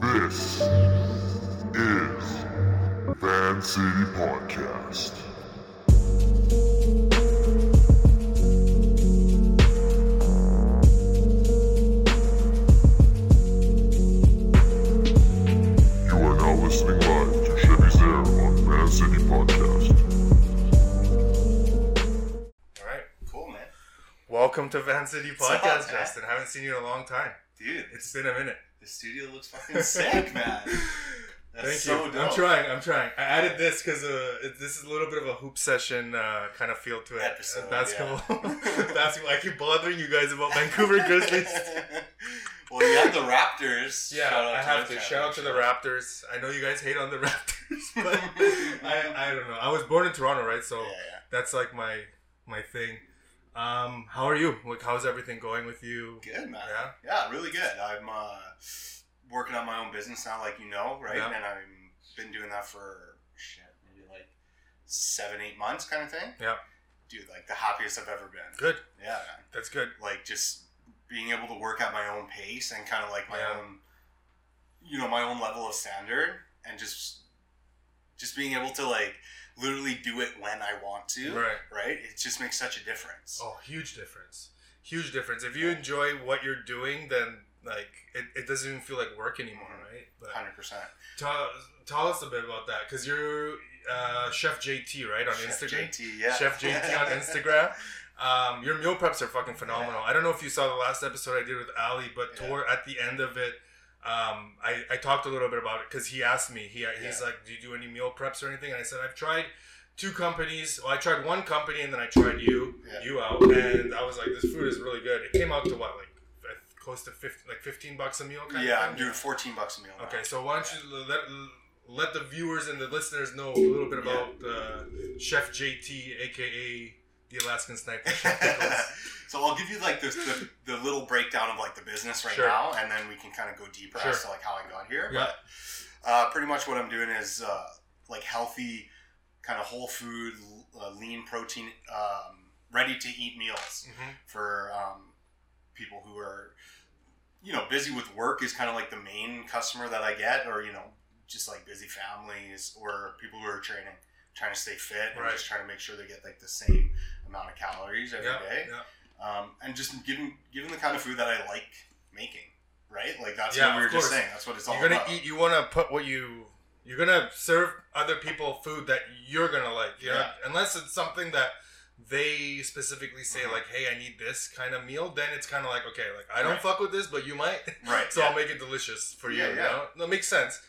This is Van City Podcast. You are now listening live to Chevy's Air on Van City Podcast. All right. Cool, man. Welcome to Van City What's up, Podcast, man? Justin. haven't seen you in a long time. Dude, It's been a minute. the studio looks fucking sick, man. That's Thank so you. dope. I'm trying. I'm trying. I added this because uh, this is a little bit of a hoop session uh, kind of feel to it. Episode, Uh, basketball. yeah. basketball. I keep bothering you guys about Vancouver Grizzlies. well, you have the Raptors. Yeah, Shout out I have to. Shout out to the. Raptors. I know you guys hate on the Raptors, but I, I don't know. I was born in Toronto, right? So Yeah, yeah. that's like my my thing. Um, how are you? Like, how's everything going with you? Good, man. Yeah. Yeah, really good. I'm uh, working on my own business now, like you know, right? Yeah. And I've been doing that for shit, maybe like seven, eight months, kind of thing. Yeah. Dude, like the happiest I've ever been. Good. Yeah, man. That's good. like just being able to work at my own pace and kind of like my Yeah. own you know my own level of standard and just just being able to like literally do it when i want to Right. right it just makes such a difference Oh, huge difference. Huge difference. If you enjoy what you're doing, then like it, it doesn't even feel like work anymore, right? But 100% tell, tell us a bit about that because you're uh, Chef JT, right, on Chef Instagram. jt yeah Chef JT on Instagram. Um, your meal preps are fucking phenomenal. I don't know if you saw the last episode I did with Ali, but Yeah. toward at the end of it, um, I, I talked a little bit about it because he asked me. He he's Yeah. like, "Do you do any meal preps or anything?" And I said, "I've tried two companies. Well, I tried one company and then I tried you, Yeah. you out, and I was like, this food is really good. It came out to what like close to 15, like fifteen bucks a meal. Kind yeah of i'm doing 14 bucks a meal now. Okay, so why don't you let let the viewers and the listeners know a little bit about uh, Chef JT, aka the Alaskan Sniper. Chef Pickles. so I'll give you like the, the, the little breakdown of like the business right Sure. now, and then we can kind of go deeper Sure. as to like how I got here. Yeah. But uh, pretty much what I'm doing is uh, like healthy, kind of whole food, uh, lean protein, um, ready to eat meals Mhm. for um, people who are you know busy with work is kind of like the main customer that I get, or you know just like busy families or people who are training, trying to stay fit and Right. just trying to make sure they get like the same amount of calories every day, Yeah, um, and just giving giving the kind of food that I like making. Right, like that's Yeah, what we were just saying. That's what it's all about. You're gonna about. eat. You want to put what you. You're gonna serve other people food that you're gonna like. You know, Yeah. unless it's something that they specifically say Mhm. like, "Hey, I need this kind of meal." Then it's kind of like, okay, like I don't Right. fuck with this, but you might. Right. so yeah. I'll make it delicious for you. Yeah, You yeah. know, that makes sense.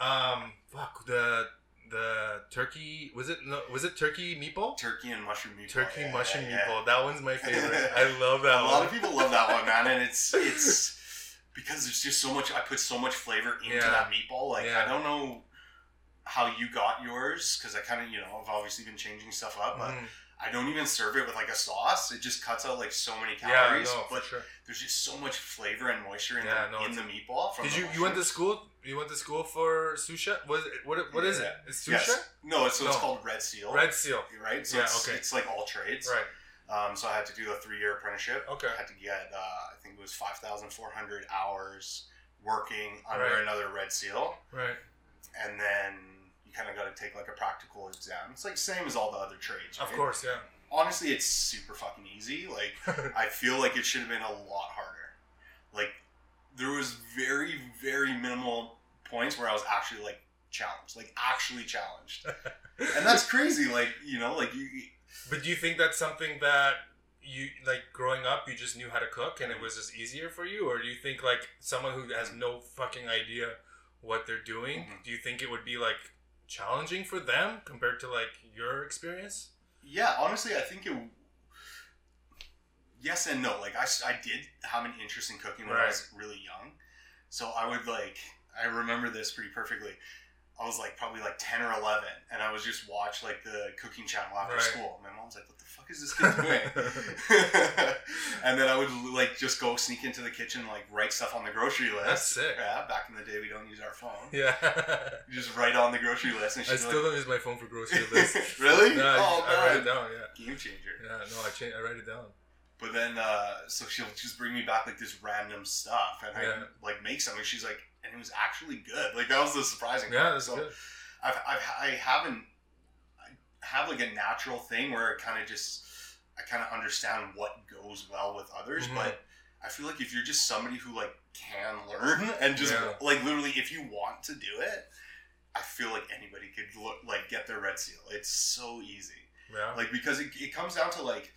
Um, fuck the the turkey was it no was it turkey meatball? turkey and mushroom meatball. Turkey yeah, mushroom yeah, yeah. meatball. That one's my favorite. I love that A one. lot of people love that one, man, and it's it's because there's just so much. I put so much flavor into Yeah. that meatball. Like Yeah. I don't know how you got yours because I kind of you know I've obviously been changing stuff up, but Mhm. I don't even serve it with like a sauce. It just cuts out like so many calories. Yeah, no, but sure. there's just so much flavor and moisture in Yeah, the no, in the meatball. From Did the you you went to school? You went to school for susha? Was it what? What is it? It's susha. Yes. No, it's, so it's called Red Seal. Red Seal. Right. So Yeah, it's, okay. it's like all trades. Right. Um, so I had to do a three-year apprenticeship. Okay. I had to get, uh, I think it was five thousand four hundred hours working under Right. another Red Seal, Right. and then kind of got to take like a practical exam. It's like same as all the other trades. Of course, yeah. Honestly, it's super fucking easy. Like I feel like it should have been a lot harder. Like there was very, very minimal points where I was actually like challenged, like actually challenged, and that's crazy. Like you know, like you. but do you think that's something that you like growing up? You just knew how to cook, and it was just easier for you, or do you think like someone who has no fucking idea what they're doing? Mhm. Do you think it would be like challenging for them compared to like your experience? Yeah, honestly, I think it. Yes and no. Like I, I did have an interest in cooking when I was really young, so I would like. I remember this pretty perfectly. I was like probably like ten or eleven, and I was just watch like the cooking channel after Right. school. My mom's like, "What the fuck is this kid doing?" and then I would like just go sneak into the kitchen, and, like write stuff on the grocery list. That's sick. Yeah, back in the day, we don't use our phone. Yeah. You just write on the grocery list, and I still like, don't use my phone for grocery lists. "Really? No, I, oh I write it down. Yeah. game changer." Yeah. No, I change. I write it down. But then, uh, so she'll just bring me back like this random stuff, and I like make something. She's like, and it was actually good. Like that was the surprising. Yeah, part. that's so good. I've, I've I haven't I have like a natural thing where it kind of just I kind of understand what goes well with others, Mhm. but I feel like if you're just somebody who like can learn and just Yeah. like literally if you want to do it, I feel like anybody could look, like get their red seal. It's so easy Yeah. like because it, it comes down to like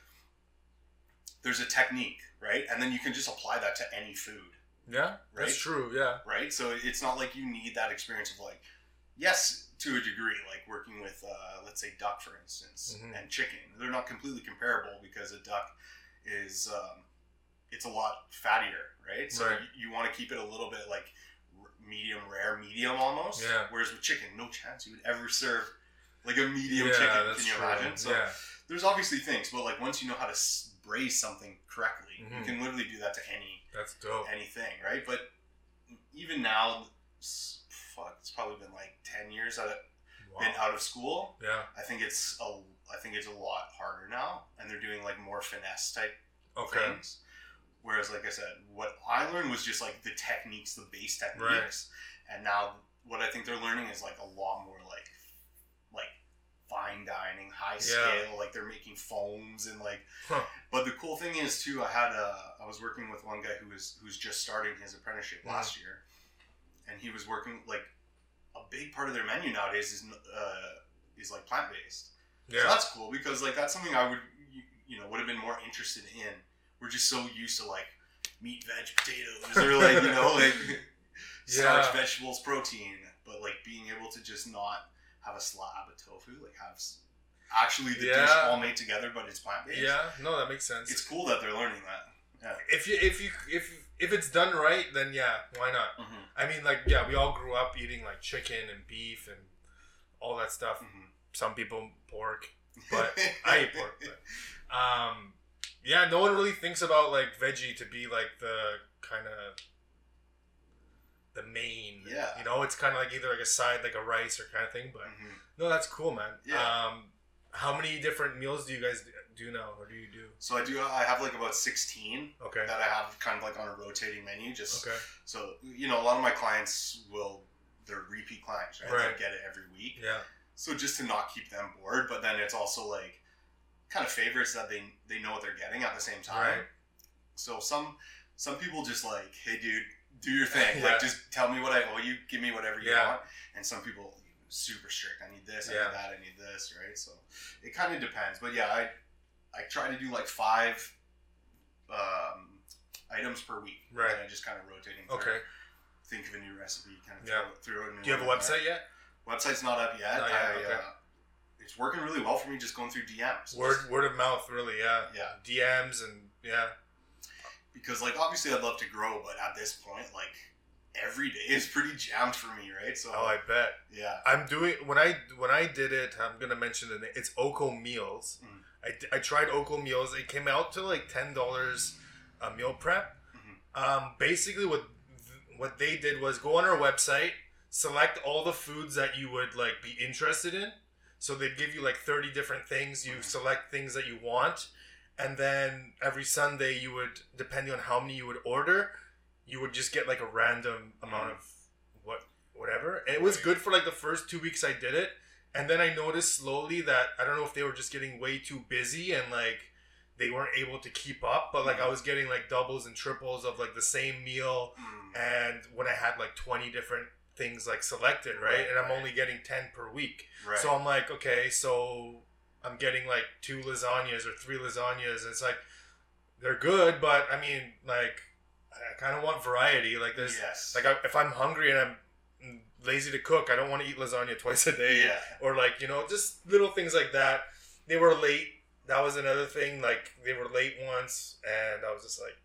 there's a technique right and then you can just apply that to any food yeah. That's true. Yeah. right so it's not like you need that experience of like yes to a degree like working with uh, let's say duck for instance Mhm. and chicken they're not completely comparable because a duck is um, it's a lot fattier right so Right. you, you want to keep it a little bit like r- medium rare medium almost Yeah. whereas with chicken no chance you would ever serve like a medium yeah, chicken that's can you true. imagine so yeah. there's obviously things, but like once you know how to braise something correctly, Mhm. you can literally do that to any That's dope. anything, right? But even now, fuck, it's probably been like ten years out of, Wow. been out of school. Yeah. I think it's a I think it's a lot harder now, and they're doing like more finesse type Okay. things. Whereas, like I said, what I learned was just like the techniques, the base techniques, and now what I think they're learning is like a lot more fine dining, high Yeah. scale. Like they're making foams and like. Huh. But the cool thing is too, I had a I was working with one guy who was who's just starting his apprenticeship Mhm. last year, and he was working like a big part of their menu nowadays is uh, is like plant based. So Yeah. that's cool because like that's something I would you, know would have been more interested in. We're just so used to like meat, veg, potatoes, or like you know like starch, Yeah. vegetables, protein. But like being able to just not have a slab of tofu, like have actually the dish all made together, but it's plant based. Yeah. No, that makes sense. it's cool that they're learning that. Yeah. if you if you if if it's done right, then yeah, why not? Mm-hmm. I mean, like yeah, we all grew up eating like chicken and beef and all that stuff. Mm-hmm. Some people pork, but I eat pork. But, um, yeah, no one really thinks about like veggie to be like the kind of the main. Yeah. You know, it's kind of like either like a side, like a rice or kind of thing. But Mhm. no, that's cool, man. Yeah. Um, how many different meals do you guys do now, or do you do? So I do. I have like about sixteen Okay. that I have kind of like on a rotating menu. Just Okay. so you know, a lot of my clients will they're repeat clients, right? Right. They get it every week. Yeah. So just to not keep them bored, but then it's also like kind of favorites that they they know what they're getting at the same time. Right. So some some people just like, hey, dude, do your thing. Yeah. Like, just tell me what I owe you. Give me whatever you Yeah. want. And some people super strict. I need this. I Yeah. need that. I need this. Right. So it kind of depends. But yeah, I I try to do like five um, items per week. Right. And I just kind of rotating. Through, Okay. Think of a new recipe. Kind of Yeah. throw, it- throw it. Do you have a there. website yet? Website's not up yet. Not yet, I, okay. uh, it's working really well for me just going through DMs. Word word of mouth, really. Yeah. Yeah. DMs and yeah. Because, like, obviously I'd love to grow, but at this point, like, every day is pretty jammed for me, right? So, Oh, I bet. yeah. I'm doing when I when I did it. I'm gonna mention the name. It's Oko Meals. Mhm. I, d- I tried Oko Meals. It came out to like ten dollars a meal prep. Mhm. Um, basically, what what they did was go on our website, select all the foods that you would like be interested in. So they'd give you like thirty different things. You Mhm. select things that you want, and then every Sunday you would, depending on how many you would order, you would just get like a random amount of what whatever. And it was good for like the first two weeks I did it, and then I noticed slowly that I don't know if they were just getting way too busy and like they weren't able to keep up, but like I Mhm. was getting like doubles and triples of like the same meal, Mm. and when I had like twenty different things like selected, right? Right, and I'm right. only getting ten per week. Right. So I'm like, okay, so I'm getting like two lasagnas or three lasagnas. And it's like they're good, but I mean, like I kind of want variety. Like there's yes. like I, if I'm hungry and I'm lazy to cook, I don't want to eat lasagna twice a day. yeah. Or like you know, just little things like that. They were late. That was another thing. Like they were late once, and I was just like,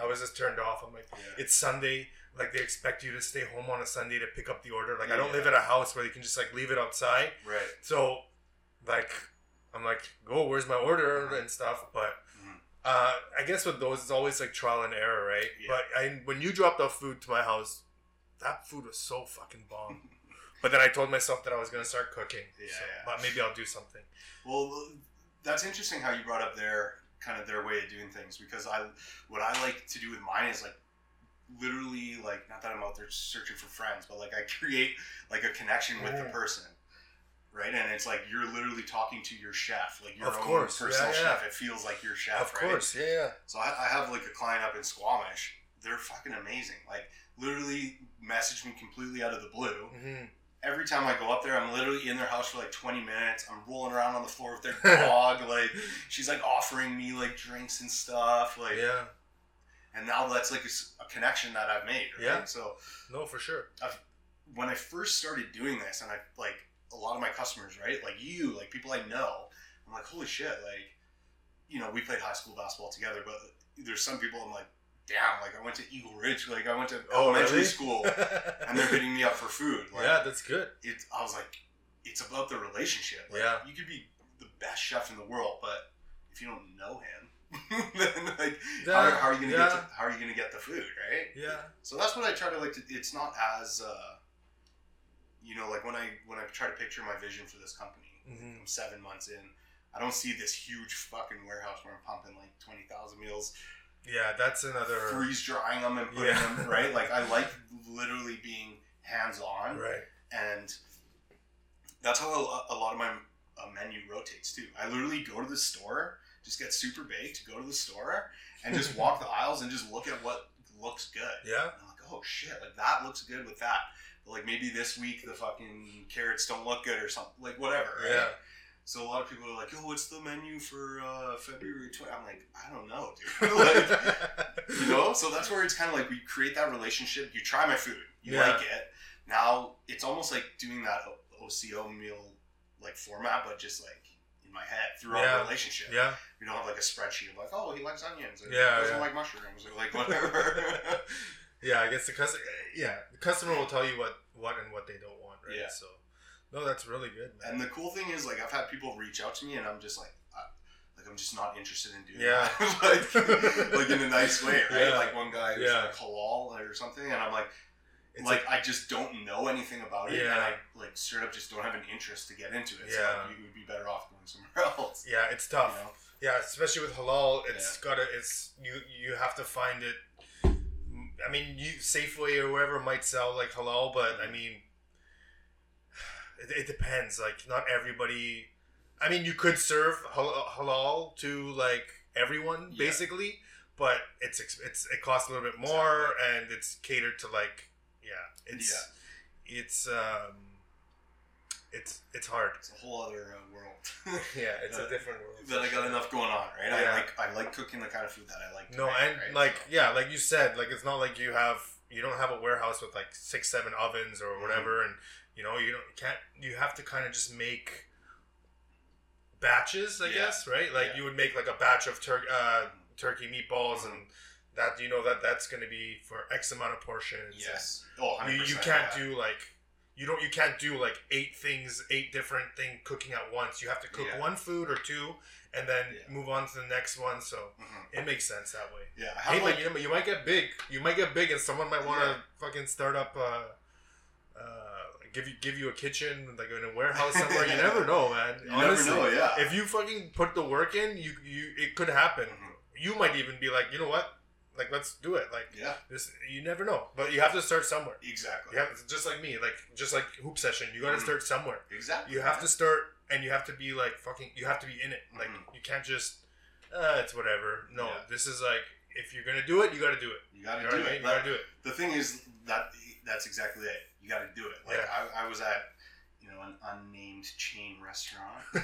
I was just turned off. I'm like, Yeah. it's Sunday. Like they expect you to stay home on a Sunday to pick up the order. Like I don't live at a house where you can just like leave it outside. Right. So, like, I'm like, go, where's my order and stuff. But Mhm. uh, I guess with those, it's always like trial and error, right? Yeah. But I, when you dropped off food to my house, that food was so fucking bomb. but then I told myself that I was gonna start cooking. Yeah, so, yeah. But maybe I'll do something. Well, that's interesting how you brought up their kind of their way of doing things because I what I like to do with mine is like literally like not that I'm out there searching for friends, but like I create like a connection with the Mm. person. Right, and it's like you're literally talking to your chef, like your Of own course, personal yeah, yeah. chef. It feels like your chef, of right? course, yeah, yeah. So I, I have like a client up in Squamish. They're fucking amazing. Like literally message me completely out of the blue. hmm Every time I go up there, I'm literally in their house for like 20 minutes. I'm rolling around on the floor with their dog. like she's like offering me like drinks and stuff. Like yeah, and now that's like a connection that I've made. Right? Yeah. So no, for sure. when I first started doing this, and I like a lot of my customers, right? Like you, like people I know, I'm like, holy shit, like, you know, we played high school basketball together, but there's some people I'm like, damn, like I went to Eagle Ridge, like I went to Oh, elementary really? school, and they're hitting me up for food. Like, yeah, that's good. it, I was like, it's about the relationship. Like, Yeah. you could be the best chef in the world, but if you don't know him, then like, Yeah, how, how are you gonna yeah. get to, how are you gonna get the food, right? Yeah, So that's what I try to like. To, it's not as, uh, you know, like when I when I try to picture my vision for this company. Mhm. I'm seven months in. I don't see this huge fucking warehouse where I'm pumping like twenty thousand meals, yeah. That's another freeze drying them and putting Yeah. them right. Like I like literally being hands on, right. and that's how a, a lot of my uh, menu rotates too. I literally go to the store, just get super baked, go to the store, and just walk the aisles and just look at what looks good. Yeah, And I'm like, oh shit, like that looks good with that. Like maybe this week the fucking carrots don't look good or something, like whatever. Right? yeah. So a lot of people are like, oh, what's the menu for uh, February 20? I'm like, I don't know, dude. like, you know? So that's where it's kind of like we create that relationship. You try my food, you Yeah. like it. Now it's almost like doing that Oko meal like format, but just like in my head through Yeah. our relationship. yeah, We don't have like a spreadsheet of like, oh, he likes onions, and Yeah, he doesn't yeah. like mushrooms, or like whatever. Yeah. I guess the customer, yeah, the customer will tell you what what and what they don't want, right? Yeah. So, no, that's really good, man. And the cool thing is, like, I've had people reach out to me, and I'm just like, I, like I'm just not interested in doing Yeah. that, like, like in a nice way, right? Yeah. Like one guy was Yeah. like halal or something, and I'm like, It's like I just don't know anything about it, and I like straight up just don't have an interest to get into it. So Yeah. like, you would be better off going somewhere else. yeah, it's You tough. know? Yeah, especially with halal, it's gotta it's you you have to find it. I mean, you Safeway or wherever might sell like halal, but I mean, it, it depends. Like, not everybody. I mean, you could serve hal- halal to like everyone Yeah. basically, but it's it's it costs a little bit more and it's catered to like yeah, it's it's um it's it's hard. It's a whole other uh, world. Yeah, it's a different world. But I got sure. enough going on, right? Yeah. I like I like cooking the kind of food that I like. No, make, and right? like So- yeah, like you said, like it's not like you have you don't have a warehouse with like six, seven ovens or whatever, and you know you don't you can't you have to kind of just make batches, I Yeah. guess, right? Like Yeah. you would make like a batch of tur- uh, turkey meatballs, and that you know that that's going to be for X amount of portions. yes, oh, 100%, you, you can't yeah. do like. You don't. You can't do like eight things, eight different thing cooking at once. You have to cook Yeah. one food or two, and then Yeah. move on to the next one. So Mhm. it makes sense that way. Yeah, Hey, like you, know, you might get big. You might get big, and someone might want to Yeah. fucking start up. Uh, uh, give you give you a kitchen like in a warehouse somewhere. you never know, man. you Honestly, never know. Yeah, if you fucking put the work in, you you it could happen. Mhm. You might even be like, you know what, like let's do it. Like yeah, this, you never know. But you have to start somewhere. exactly. You have just like me, like just like hoop session. You got to Mhm. start somewhere. Exactly. You have to start, and you have to be like fucking. You have to be in it. Like Mhm. you can't just. Uh, it's whatever. No, Yeah. this is like if you're gonna do it, you got to do it. You got You know do it. mean? You gotta do it. the thing is that that's exactly it. You got to do it. Like Yeah. I, I was at you know an unnamed chain restaurant.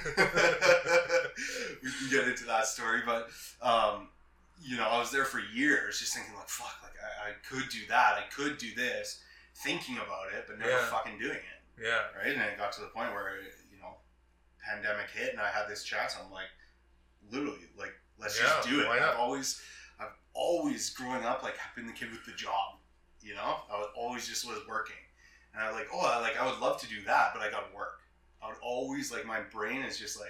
we can get into that story, but um, you know I was there for years, just thinking like, fuck, like I, I could do that, I could do this, thinking about it, but never Yeah. fucking doing it. Yeah. Right, and it got to the point where you know pandemic hit, and I had this chat. So I'm like, literally, like let's just do it. I've always, I've always growing up like been the kid with the job. You know, I was always just was working, and I was like, oh, I, like I would love to do that, but I got work. I would always like my brain is just like.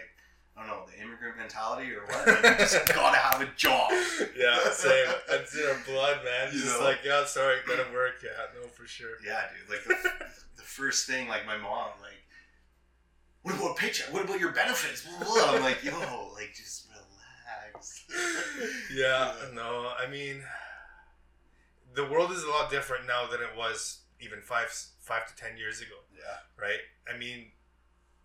I don't know the immigrant mentality or what. Like, you just gotta have a job. Yeah, same. It's in our blood, man. You Just know? like, yeah, sorry, gotta work. Yeah, no, for sure. Yeah, dude. Like the, the first thing, like my mom, like, what about paycheck? What about your benefits? Blah, blah. I'm like, yo, like just relax. yeah, no, I mean, the world is a lot different now than it was even five five to ten years ago, Yeah. right? I mean,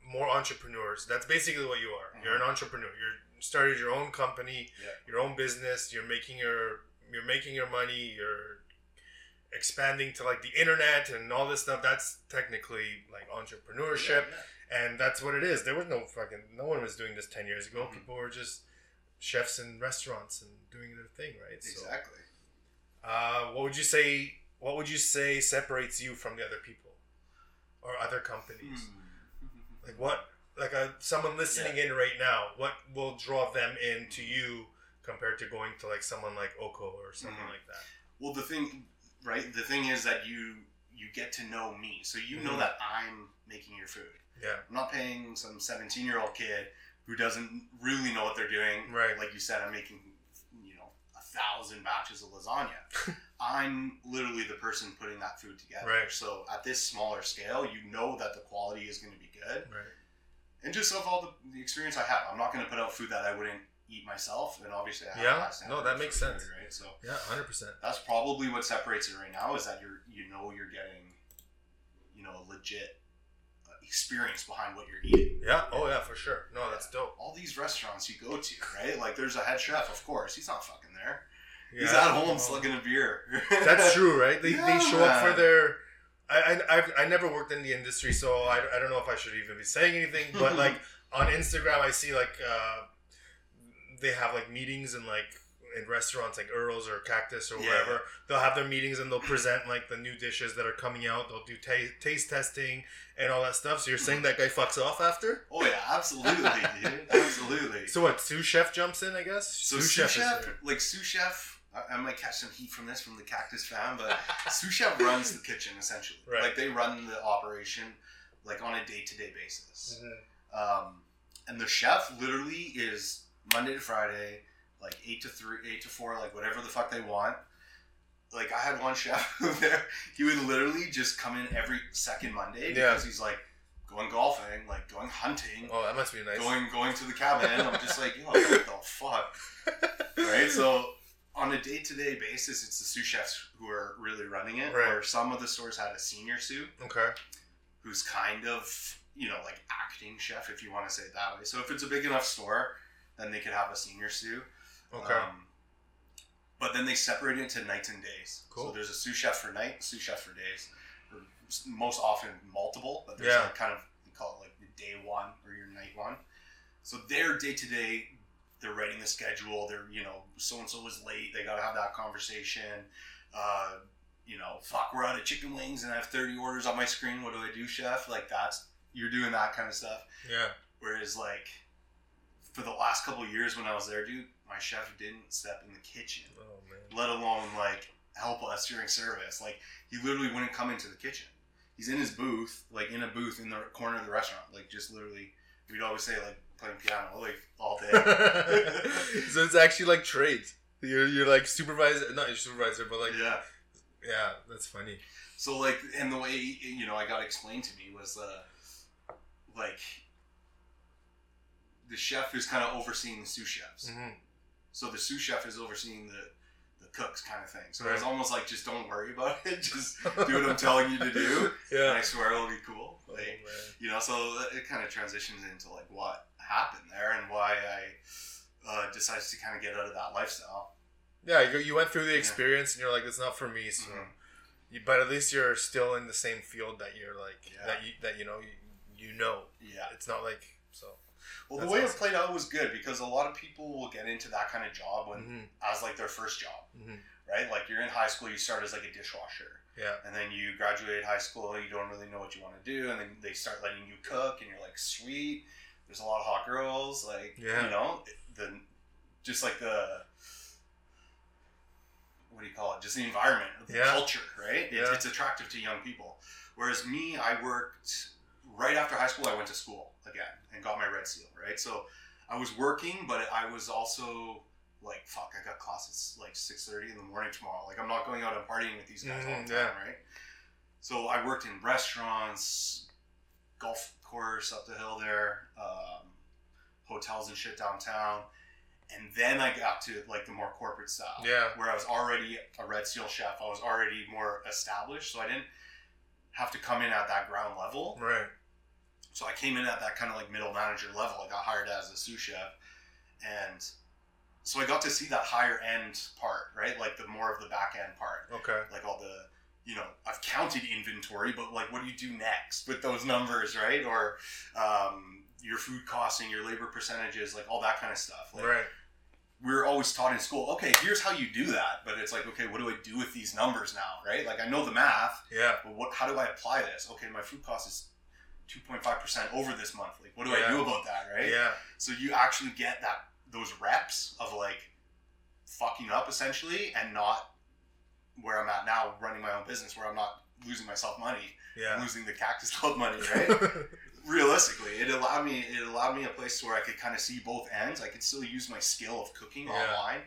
more entrepreneurs. That's basically what you are. You're an entrepreneur. You're started your own company, Yeah. your own business. You're making your you're making your money. You're expanding to like the internet and all this stuff. That's technically like entrepreneurship, and that's what it is. There was no fucking no one was doing this ten years ago. Mhm. People were just chefs in restaurants and doing their thing, right? So, Exactly. uh, what would you say? What would you say separates you from the other people or other companies? Hmm. Like what? Like a someone listening in right now, what will draw them in to you compared to going to like someone like Oko or something Mhm. like that? Well, the thing, right? The thing is that you you get to know me, so you know Mhm. that I'm making your food. Yeah, I'm not paying some 17 year old kid who doesn't really know what they're doing. Right. Like you said, I'm making, know, thousand batches of lasagna. I'm literally the person putting that food together. Right. So at this smaller scale, you know that the quality is going to be good. right. And just of all the, the experience I have, I'm not going to put out food that I wouldn't eat myself. And obviously, I have Yeah. No, that makes food, sense. Right. So Yeah, hundred percent. that's probably what separates it right now is that you're you know you're getting you know a legit experience behind what you're eating Yeah. Oh yeah, for sure. No, that's dope. all these restaurants you go to right like there's a head chef of course he's not fucking there he's at home slugging a beer That's true, right? They, they show up for their. I, I, I've, I never worked in the industry, so I, I don't know if I should even be saying anything. But like on Instagram, I see like uh, they have like meetings and like in restaurants like Earl's or Cactus or Yeah. wherever. They'll have their meetings and they'll present like the new dishes that are coming out. They'll do ta- taste testing and all that stuff. So you're saying that guy fucks off after? oh yeah absolutely dude absolutely So what? Sous chef jumps in, I guess. so sous is chef, there. like sous chef I, might catch some heat from this from the cactus fan but sous chef runs the kitchen essentially Right. like they run the operation like on a day-to-day basis Mhm. Um, and the chef literally is Monday to Friday, like eight to three, eight to four, like whatever the fuck they want. Like I had one chef there, he would literally just come in every second Monday Yeah. because he's like going golfing, like going hunting, Oh, that must be nice. going going to the cabin. I'm just like, yo, what the fuck, right? So on a day to day basis, it's the sous chefs who are really running it. Right. Or some of the stores had a senior sous Okay. who's kind of you know like acting chef if you want to say it that way so if it's a big enough store then they could have a senior sous Okay. um, but then they separate it into nights and days Cool. so there's a sous chef for night sous chef for days or most often multiple but there's Yeah. like kind of they call it like the day one or your night one so their day to day they're writing the schedule they're you know so and so was late they got to have that conversation uh, you know, fuck, we're out of chicken wings and I have 30 orders on my screen. What do I do, chef? Like, that's, you're doing that kind of stuff. yeah. Whereas, like, for the last couple of years when I was there, dude, my chef didn't step in the kitchen, Oh man. let alone, like, help us during service. Like, he literally wouldn't come into the kitchen. He's in his booth, like, in a booth in the corner of the restaurant. Like, just literally, we'd always say, like, playing piano, like, all day. so it's actually like trades. You're, you're like supervisor, not your supervisor, but like yeah. yeah, that's funny. So like, and the way you know I got explained to me was uh, like the chef is kind of overseeing the sous chefs. hmm So the sous chef is overseeing the the cooks kind of thing. So it's Right. almost like just don't worry about it. Just do what I'm telling you to do, and Yeah. I swear it'll be cool. Oh, Like man. you know, so it kind of transitions into like what happened there and why I uh, decided to kind of get out of that lifestyle. Yeah, you, you went through the experience and you're like, it's not for me. So, Mhm. you, but at least you're still in the same field that you're like Yeah. that you that you know you, you know. Yeah. It's not like so. Well, the way awesome. it played out was good because a lot of people will get into that kind of job when hmm as like their first job, hmm right? Like you're in high school, you start as like a dishwasher, Yeah. and then you graduate high school, you don't really know what you want to do, and then they start letting you cook, and you're like, sweet. There's a lot of hot girls, like Yeah. you know, the just like the what do you call it? Just the environment, the Yeah. culture, right? It's, it's attractive to young people. Whereas me, I worked right after high school. I went to school again and got my red seal, right? So I was working, but I was also like, fuck, I got classes like six thirty in the morning tomorrow. Like, I'm not going out and partying with these guys all Mhm, the time, right? So I worked in restaurants, golf course up the hill there, um, hotels and shit downtown, and then I got to like the more corporate style. Yeah. Where I was already a Red Seal chef. I was already more established, so I didn't have to come in at that ground level. Right. So I came in at that kind of like middle manager level. I got hired as a sous chef, and so I got to see that higher end part, right? Like the more of the back end part, Okay. like all the, you know, I've counted inventory, but like, what do you do next with those numbers, right? Or um, your food costing, your labor percentages, like all that kind of stuff. Like, Right. we're always taught in school, okay, here's how you do that, but it's like, okay, what do I do with these numbers now, right? Like I know the math, Yeah. but what? How do I apply this? Okay, my food cost is two point five percent over this month. Like, what do I do about that, right? Yeah. So you actually get that those reps of like fucking up essentially, and not where I'm at now, running my own business, where I'm not losing myself money, Yeah. losing the Cactus Club money, right? Realistically, it allowed me it allowed me a place where I could kind of see both ends. I could still use my skill of cooking Yeah. online,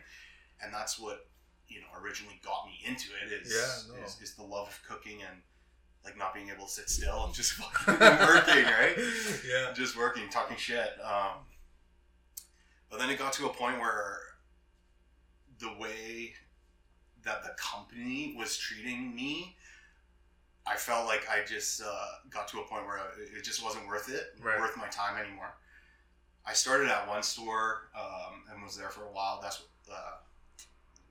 and that's what you know originally got me into it. Is Yeah, no. is, is the love of cooking and like not being able to sit still and just fucking working, right? yeah. just working, talking shit. Um, but then it got to a point where the way that the company was treating me, I felt like I just uh, got to a point where it just wasn't worth it, Right. worth my time anymore. I started at one store um, and was there for a while. That's what uh,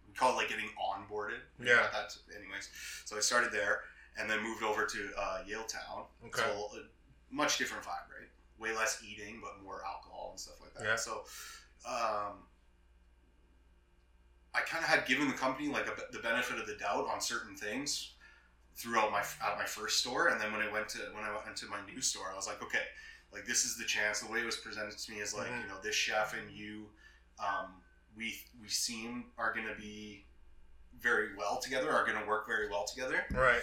we call it like getting onboarded. Yeah. got that, anyways. So I started there and then moved over to uh, Yaletown. Okay. So a much different vibe, right? Way less eating, but more alcohol and stuff like that. Yeah. So um, I kind of had given the company like a, the benefit of the doubt on certain things throughout my at my first store, and then when I went to when I went into my new store, I was like, okay, like this is the chance. The way it was presented to me is like, Mhm. you know, this chef and you, um, we we seem are going to be very well together, are going to work very well together Right.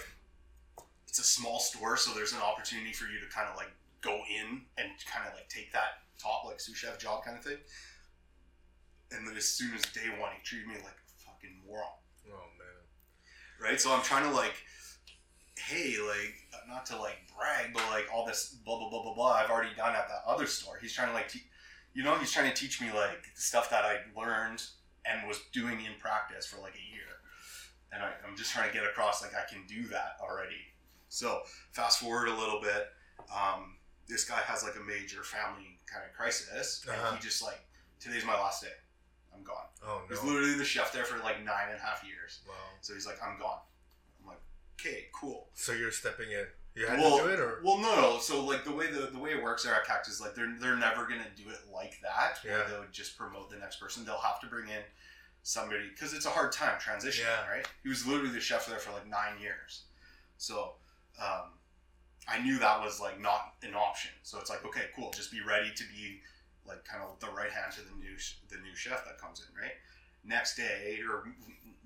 It's a small store, so there's an opportunity for you to kind of like go in and kind of like take that top like sous chef job kind of thing. And then as soon as day one, he treated me like a fucking moron, Oh man. right? So I'm trying to like, hey, like not to like brag, but like all this blah blah blah blah blah I've already done at that other store. He's trying to like, te- you know, he's trying to teach me like stuff that I learned and was doing in practice for like a year. And I, I'm just trying to get across like I can do that already. So fast forward a little bit, um, this guy has like a major family kind of crisis, and Uh-huh. he just like today's my last day, I'm gone. Oh He's literally the chef there for like nine and a half years, Wow. so he's like I'm gone. I'm like okay, cool. So you're stepping in. You had well, to do it, or well, no, no. So like the way the, the way it works there at Cactus, like they're they're never gonna do it like that. Yeah. they would just promote the next person. They'll have to bring in somebody because it's a hard time transitioning, Yeah. right? He was literally the chef there for like nine years, so um, I knew that was like not an option. So it's like okay, cool. Just be ready to be like kind of the right hand to the new the new chef that comes in, right? Next day, or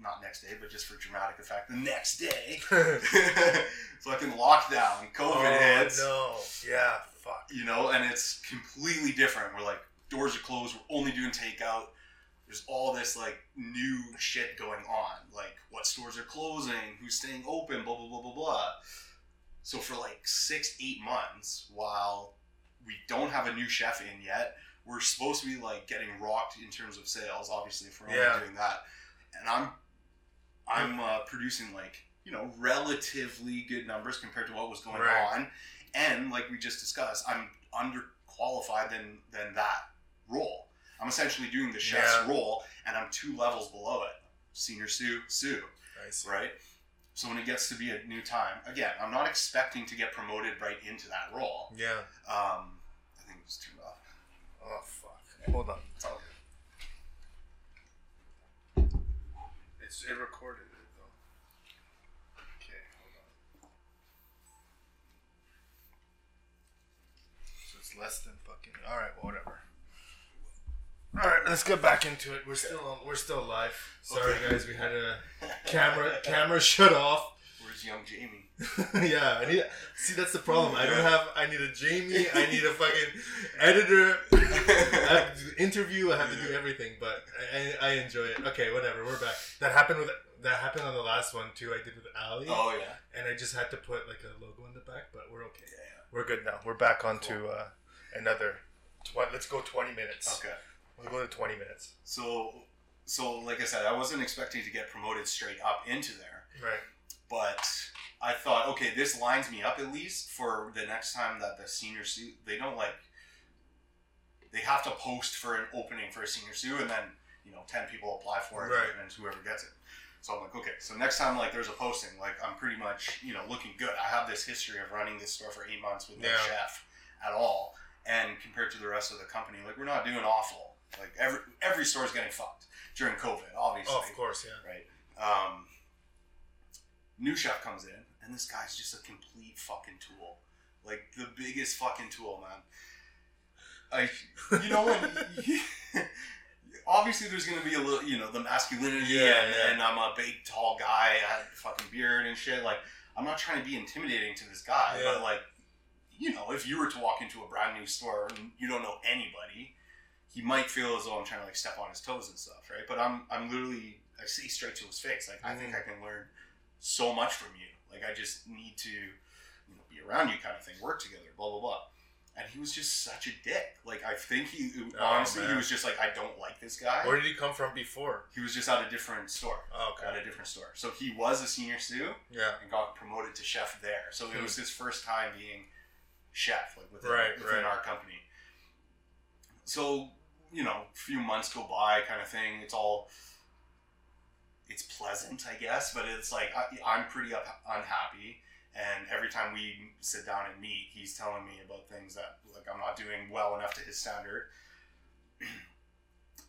not next day, but just for dramatic effect, the next day, fucking lockdown, COVID oh hits no. Yeah. Fuck. you know, and it's completely different. We're like doors are closed. We're only doing takeout. There's all this like new shit going on, like what stores are closing, who's staying open, blah blah blah blah blah. So for like six eight months, while we don't have a new chef in yet, we're supposed to be like getting rocked in terms of sales. Obviously, if we're only Yeah. doing that, and I'm I'm uh, producing like you know relatively good numbers compared to what was going Right. on, and like we just discussed, I'm underqualified than than that role. I'm essentially doing the chef's Yeah. role, and I'm two levels below it. Senior Sous, Sous, right? So when it gets to be a new time, again, I'm not expecting to get promoted right into that role. Yeah. Um, I think it was turned off. Oh fuck. Hold on. It's all It's it recorded it though. Okay, hold on. So it's less than fucking. All right, well, whatever. All right, let's get back into it. We're still on, we're still live. Sorry Okay. guys, we had a camera camera shut off. Where's young Jamie? yeah, I need. See, that's the problem. I don't have. I need a Jamie. I need a fucking editor. I have to do interview. I have to do everything. But I, I, enjoy it. Okay, whatever. We're back. That happened with that happened on the last one too. I did with Ali, oh yeah. and I just had to put like a logo in the back. But we're okay. Yeah, We're good now. We're back on to uh, another. Tw- let's go twenty minutes. Okay. We'll go to twenty minutes. So, so like I said, I wasn't expecting to get promoted straight up into there, Right. but I thought, okay, this lines me up at least for the next time that the senior suit. They don't like. They have to post for an opening for a senior suit, and then you know, ten people apply for it, Right. and whoever gets it. So I'm like, okay, so next time like there's a posting, like I'm pretty much you know looking good. I have this history of running this store for eight months with no Yeah. chef at all, and compared to the rest of the company, like we're not doing awful. Like every every store's getting fucked during COVID, obviously, Oh, of course, yeah. right? Um, new chef comes in, and this guy's just a complete fucking tool, like the biggest fucking tool, man. I, you know, when obviously there's gonna be a little, you know, the masculinity, Yeah, and, yeah. and I'm a big, tall guy, I had fucking beard and shit. Like, I'm not trying to be intimidating to this guy, Yeah. but like, you know, if you were to walk into a brand new store and you don't know anybody, he might feel as though I'm trying to like step on his toes and stuff, right? But I'm, I'm literally, I see straight to his face, like, I think I can learn so much from you. Like, I just need to, you know, be around you, kind of thing, work together, blah blah blah. And he was just such a dick. Like, I think he Oh, honestly, he was just like, I don't like this guy. Where did he come from before? He was just at a different store. Oh, At a different store. So he was a senior stew Yeah. and got promoted to chef there. So it Hmm. was his first time being chef, like within, Right, within right. our company. So you know, a few months go by, kind of thing. It's all, it's pleasant, I guess, but it's like I, I'm pretty up, unhappy. And every time we sit down and meet, he's telling me about things that like I'm not doing well enough to his standard.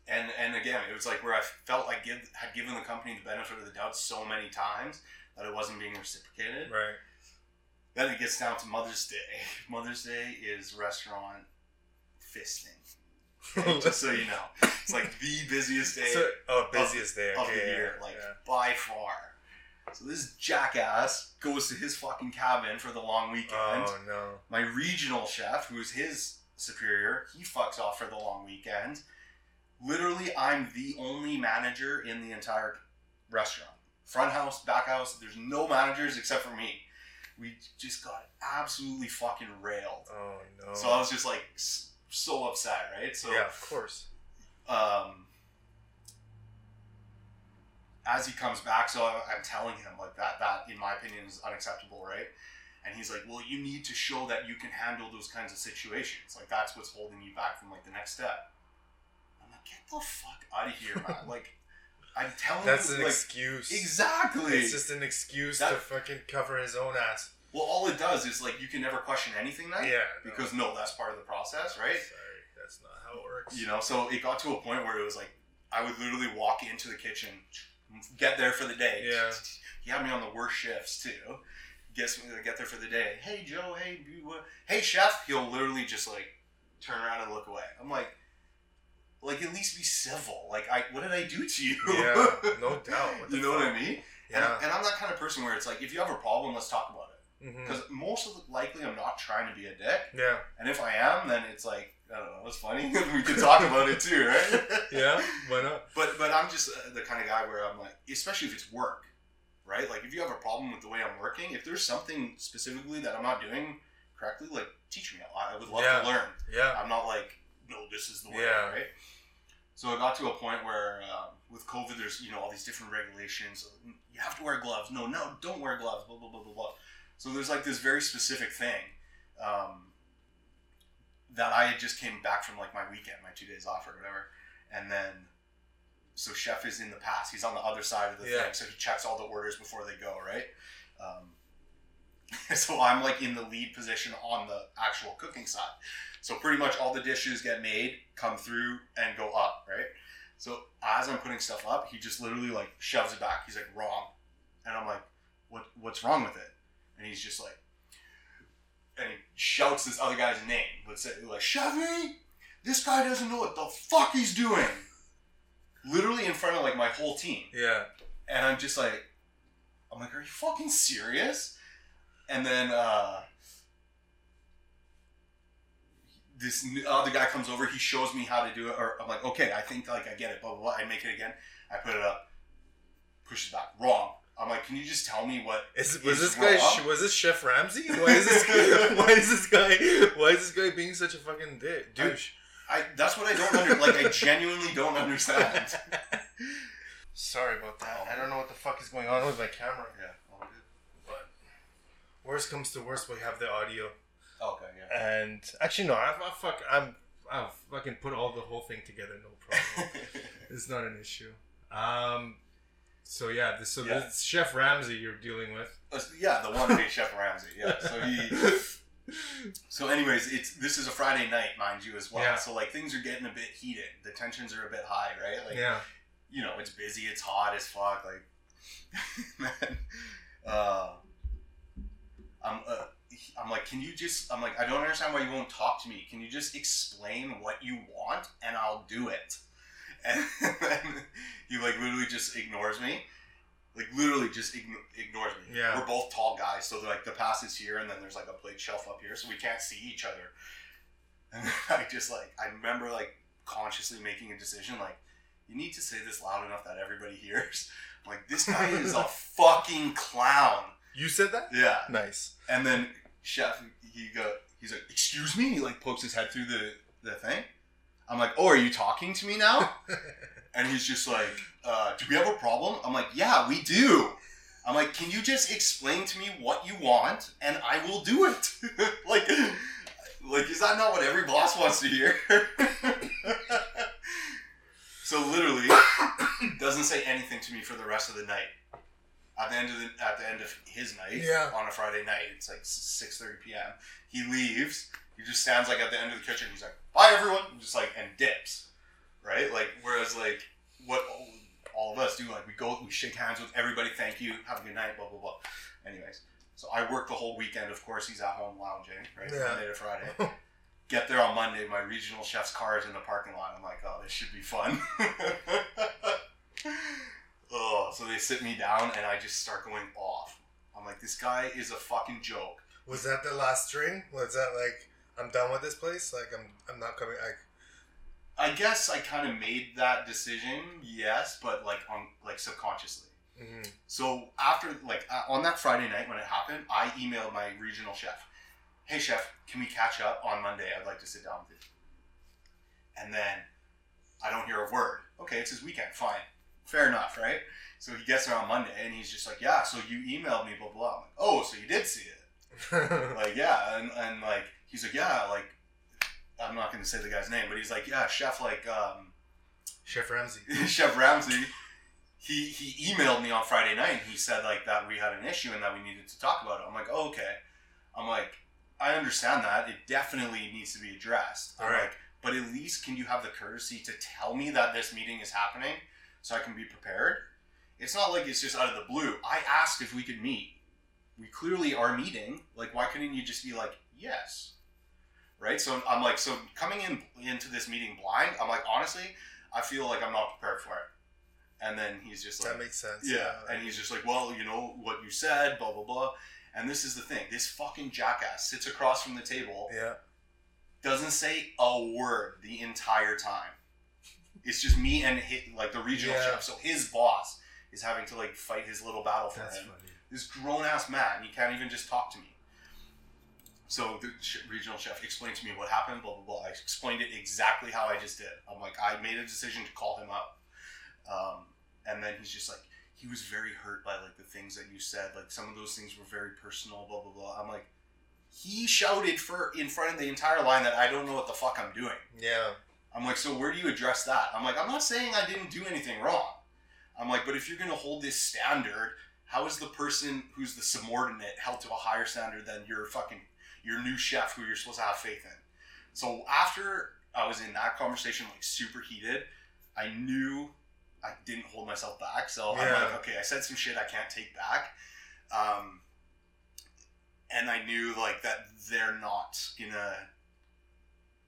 And and again, it was like where I felt like give, had given the company the benefit of the doubt so many times that it wasn't being reciprocated. Right. Then it gets down to Mother's Day. Mother's Day is restaurant fisting. Just so you know, it's like the busiest day So, oh, busiest day of okay, the yeah, year, like yeah. by far. So this jackass goes to his fucking cabin for the long weekend. Oh no. My regional chef, who's his superior, he fucks off for the long weekend. Literally, I'm the only manager in the entire restaurant. Front house, back house, there's no managers except for me. We just got absolutely fucking railed. Oh no. So I was just like so upset, right? So yeah, of course. um, as he comes back, so I'm telling him like that. That, in my opinion, is unacceptable, right? And he's like, "Well, you need to show that you can handle those kinds of situations. Like that's what's holding you back from like the next step." I'm like, "Get the fuck out of here, man!" like, I'm telling him. That's you, an like, excuse. exactly. It's just an excuse That- to fucking cover his own ass. Well, all it does is like you can never question anything then, Yeah. because no, that's part of the process, right? Sorry, that's not how it works. You know, so it got to a point where it was like I would literally walk into the kitchen, get there for the day. Yeah. He had me on the worst shifts too. Gets me to get there for the day. Hey Joe, hey hey chef. He'll literally just like turn around and look away. I'm like, like at least be civil. Like I, what did I do to you? Yeah, no doubt. You know what? I mean? Yeah. And, and I'm that kind of person where it's like, if you have a problem, let's talk about it. Mhm. Because most of the likely, I'm not trying to be a dick. Yeah. And if I am, then it's like, I don't know, it's funny. we can talk about it too, right? Yeah. Why not? But but I'm just uh, the kind of guy where I'm like, especially if it's work, right? Like if you have a problem with the way I'm working, if there's something specifically that I'm not doing correctly, like teach me. I I would love Yeah. to learn. Yeah. I'm not like, no, this is the way, Yeah. right? So I got to a point where um, with COVID, there's you know all these different regulations. You have to wear gloves. No, no, don't wear gloves. Blah blah blah blah blah. So there's like this very specific thing um, that I had just came back from like my weekend, my two days off or whatever, and then so chef is in the past. He's on the other side of the Yeah. thing, so he checks all the orders before they go, right? Um, so I'm like in the lead position on the actual cooking side. So pretty much all the dishes get made, come through, and go up, right? So as I'm putting stuff up, he just literally like shoves it back. He's like, wrong. And I'm like, what what's wrong with it? And he's just like and he shouts this other guy's name. Let's say like, Chevy, this guy doesn't know what the fuck he's doing. Literally in front of like my whole team. Yeah. And I'm just like, I'm like, are you fucking serious? And then uh, this other guy comes over. He shows me how to do it. Or I'm like, okay, I think like I get it. Blah blah blah. I make it again. I put it up. Pushes back. Wrong. I'm like, can you just tell me what? Is, was is this guy? Was this Chef Ramsay? Why is this? guy, why is this guy? Why is this guy being such a fucking dick, douche? I that's what I don't under like. I genuinely don't understand. Sorry about that. I don't know what the fuck is going on with my camera. Yeah. all good. But worst comes to worst, we have the audio. Okay. Yeah. And actually, no, I, I fuck, I'm, I'll fucking put all the whole thing together, no problem. it's not an issue. Um, so yeah, this, so Yeah. this Chef Ramsay you're dealing with. Uh, yeah, the wannabe Chef Ramsay. Yeah. So he. So, anyways, it's this is a Friday night, mind you, as well. Yeah. So like things are getting a bit heated. The tensions are a bit high, right? Like yeah, you know, it's busy, it's hot as fuck. Like, man, uh, I'm, uh, I'm like, can you just? I'm like, I don't understand why you won't talk to me. Can you just explain what you want, and I'll do it. And then he like literally just ignores me. Like literally just ign- ignores me. Yeah. We're both tall guys, so like the pass is here, and then there's like a plate shelf up here, so we can't see each other. And I just like I remember like consciously making a decision like you need to say this loud enough that everybody hears. I'm like this guy is a fucking clown. you said that. Yeah. Nice. And then chef he go he's like excuse me. He like pokes his head through the the thing. I'm like oh are you talking to me now? And he's just like, uh, do we have a problem? I'm like, yeah, we do. I'm like, can you just explain to me what you want and I will do it? like, like, is that not what every boss wants to hear? so literally, doesn't say anything to me for the rest of the night. At the end of the at the end of his night, Yeah. on a Friday night, it's like six thirty p.m. He leaves. He just stands like at the end of the kitchen. He's like, "Bye, everyone," and just like and dips right? Like whereas like what all, all of us do, like we go, we shake hands with everybody, thank you, have a good night, blah blah blah. Anyways, so I work the whole weekend. Of course, he's at home lounging, right, Yeah. Monday to Friday. Get there on Monday. My regional chef's car is in the parking lot. I'm like, oh, this should be fun. oh, so they sit me down and I just start going off. I'm like, this guy is a fucking joke. Was that the last string? Was that like I'm done with this place? Like I'm I'm not coming. Like I guess I kind of made that decision, yes, but like on like subconsciously. mhm. So after like uh, on that Friday night when it happened, I emailed my regional chef, "Hey chef, can we catch up on Monday? I'd like to sit down with you." And then I don't hear a word. Okay, it's his weekend. Fine, fair enough, right? So he gets there on Monday and he's just like, "Yeah, so you emailed me, blah blah." I'm like, "Oh, so you did see it?" like, yeah, and, and like he's like, "Yeah, like." I'm not going to say the guy's name, but he's like, yeah, chef, like, um, Chef Ramsay. Chef Ramsay, he he emailed me on Friday night and he said like that we had an issue and that we needed to talk about it. I'm like, oh, okay. I'm like, I understand that. It definitely needs to be addressed. I'm Alright. like, but at least can you have the courtesy to tell me that this meeting is happening so I can be prepared? It's not like it's just out of the blue. I asked if we could meet. We clearly are meeting. Like, why couldn't you just be like, yes? Right? So I'm like, so coming in into this meeting blind, I'm like, honestly, I feel like I'm not prepared for it. And then he's just like, that makes sense. yeah, and he's just like, well, you know what you said, blah blah blah. And this is the thing: this fucking jackass sits across from the table, yeah. doesn't say a word the entire time. It's just me and his, like the regional Yeah. chef. So his boss is having to like fight his little battle for That's him. funny. This grown ass man, he can't even just talk to me. So the regional chef explained to me what happened, blah blah blah. I explained it exactly how I just did. I'm like, I made a decision to call him up, um, and then he's just like, he was very hurt by like the things that you said. Like some of those things were very personal, blah blah blah. I'm like, he shouted for in front of the entire line that I don't know what the fuck I'm doing. Yeah. I'm like, so where do you address that? I'm like, I'm not saying I didn't do anything wrong. I'm like, but if you're gonna hold this standard, how is the person who's the subordinate held to a higher standard than your fucking your new chef who you're supposed to have faith in? So after I was in that conversation, like super heated, I knew I didn't hold myself back. So I'm like, okay, I said some shit I can't take back. Um, and I knew like that they're not gonna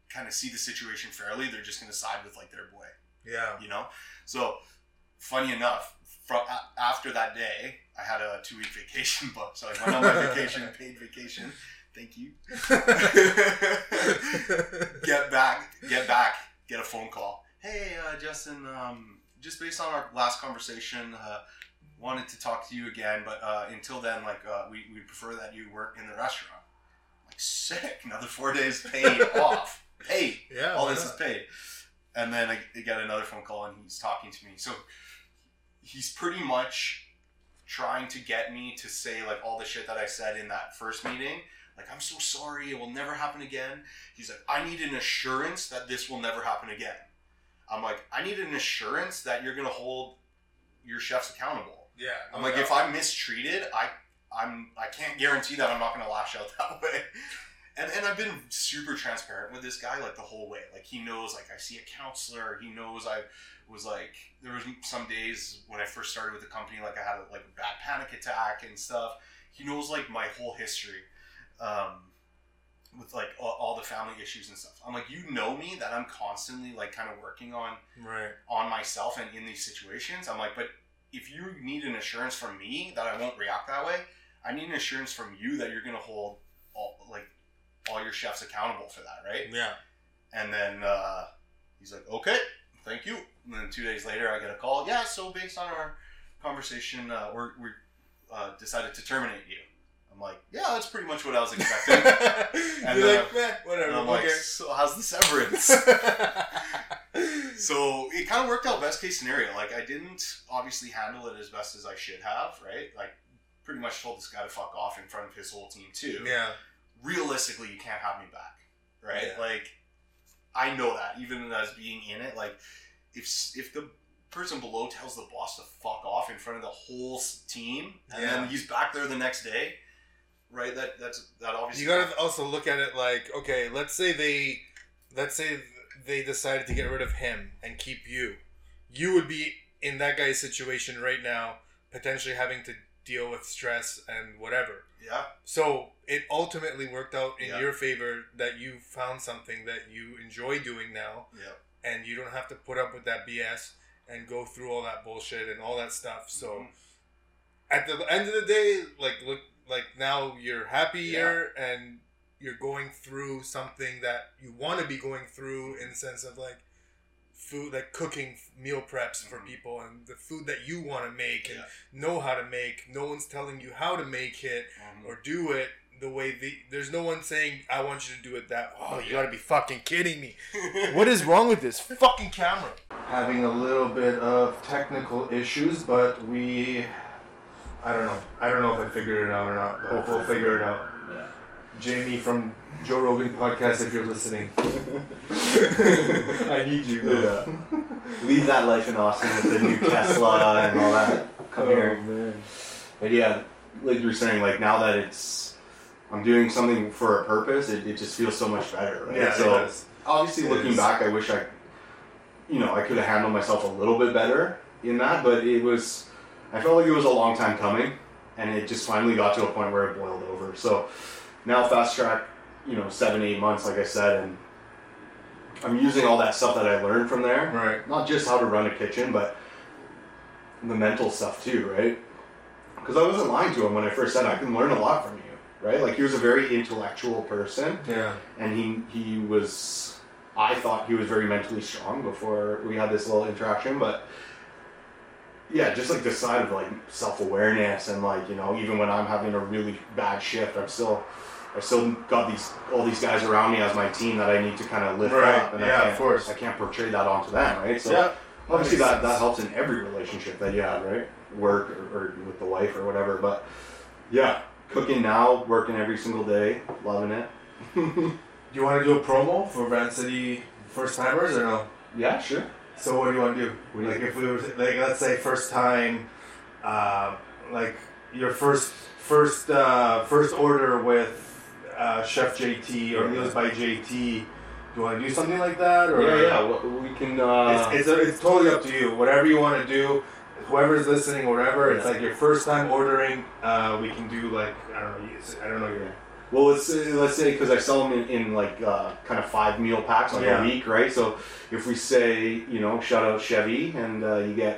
kind of see the situation fairly. They're just gonna side with like their boy, Yeah. you know. So funny enough, from after that day, I had a two week vacation booked. So I went on my vacation, paid vacation. Thank you. get back, get back, get a phone call. Hey, uh, Justin. Um, just based on our last conversation, uh, wanted to talk to you again, but uh, until then, like uh, we we prefer that you work in the restaurant. Like sick, another four days paid off. paid. Yeah, all this not? is paid. And then I, I get another phone call and he's talking to me. So he's pretty much trying to get me to say like all the shit that I said in that first meeting. Like, I'm so sorry, it will never happen again. He's like, I need an assurance that this will never happen again. I'm like, I need an assurance that you're gonna hold your chefs accountable. Yeah. I'm like, doubt. if I'm mistreated, I I'm I can't guarantee that I'm not gonna lash out that way. And and I've been super transparent with this guy like the whole way. Like he knows like I see a counselor. He knows I was like there was some days when I first started with the company like I had like a bad panic attack and stuff. He knows like my whole history. Um, with like all, all the family issues and stuff. I'm like, you know me that I'm constantly like kind of working on right. on myself and in these situations. I'm like, but if you need an assurance from me that I won't react that way, I need an assurance from you that you're gonna hold all like all your chefs accountable for that, right? Yeah. And then uh, he's like, okay, thank you. And then two days later, I get a call. Yeah, so based on our conversation, uh, we're we uh, decided to terminate you. I'm like, yeah, that's pretty much what I was expecting. And, You're uh, like, "Meh, whatever. and I'm okay. like, so how's the severance? So it kind of worked out best case scenario. Like I didn't obviously handle it as best as I should have, right? Like pretty much told this guy to fuck off in front of his whole team too. yeah. Realistically, you can't have me back, right? Yeah. Like I know that even as being in it, like if if the person below tells the boss to fuck off in front of the whole team, and Yeah. then he's back there the next day, right? That that's that obviously You gotta also look at it like, okay, let's say they, let's say they decided to get rid of him and keep you. You would be in that guy's situation right now, potentially having to deal with stress and whatever. yeah. So it ultimately worked out in Yeah. your favor that you found something that you enjoy doing now, Yeah. and you don't have to put up with that BS and go through all that bullshit and all that stuff. So Mhm. at the end of the day, like look, like now you're happier and you're going through something that you want to be going through in the sense of like food, like cooking meal preps for Mhm. people and the food that you want to make and Yeah. know how to make. No one's telling you how to make it Mhm. or do it the way the there's no one saying I want you to do it that. Oh, you gotta be fucking kidding me. What is wrong with this fucking camera? Having a little bit of technical issues, but we. I don't know. I don't know if I figured it out or not. But we'll figure it out. Jamie from Joe Rogan podcast, if you're listening. I need you. Yeah. Leave that life in Austin with the new Tesla and all that. Come oh, here. man. But yeah, like you were saying, like now that it's I'm doing something for a purpose, it, it just feels so much better, right? Yeah, so it does. obviously It looking is. back, I wish I, you know, I could have handled myself a little bit better in that, but it was, I felt like it was a long time coming, and it just finally got to a point where it boiled over. So now fast track, you know, seven, eight months, like I said, and I'm using all that stuff that I learned from there Right. not just how to run a kitchen, but the mental stuff too, right? Because I wasn't lying to him when I first said I can learn a lot from you, right? Like he was a very intellectual person, Yeah. and he he was. I thought he was very mentally strong before we had this little interaction, but yeah, just like the side of like self awareness and like you know even when I'm having a really bad shift, I'm still. I still got these all these guys around me as my team that I need to kind of lift Right, up, and yeah, I of can't, course. I can't portray that onto them, right? So yeah. obviously makes that, that helps in every relationship that you have right work or, or with the wife or whatever but yeah cooking now working every single day loving it Do you want to do a promo for Van City first timers or no? yeah sure So what do you want to do? Like if we were to- like let's say first time, uh, like your first first uh, first order with uh, Chef JT or meals by JT. Do you want to do something like that or yeah yeah we can uh, It's, it's, it's totally up to you. Whatever you want to do, whoever's listening, whatever. It's like your first time ordering. Uh, we can do like I don't know. you- I don't know your. Well let's say, let's say because I sell them in, in like uh, kind of five meal packs like Yeah. a week right so if we say you know shout out Chevy and uh, you get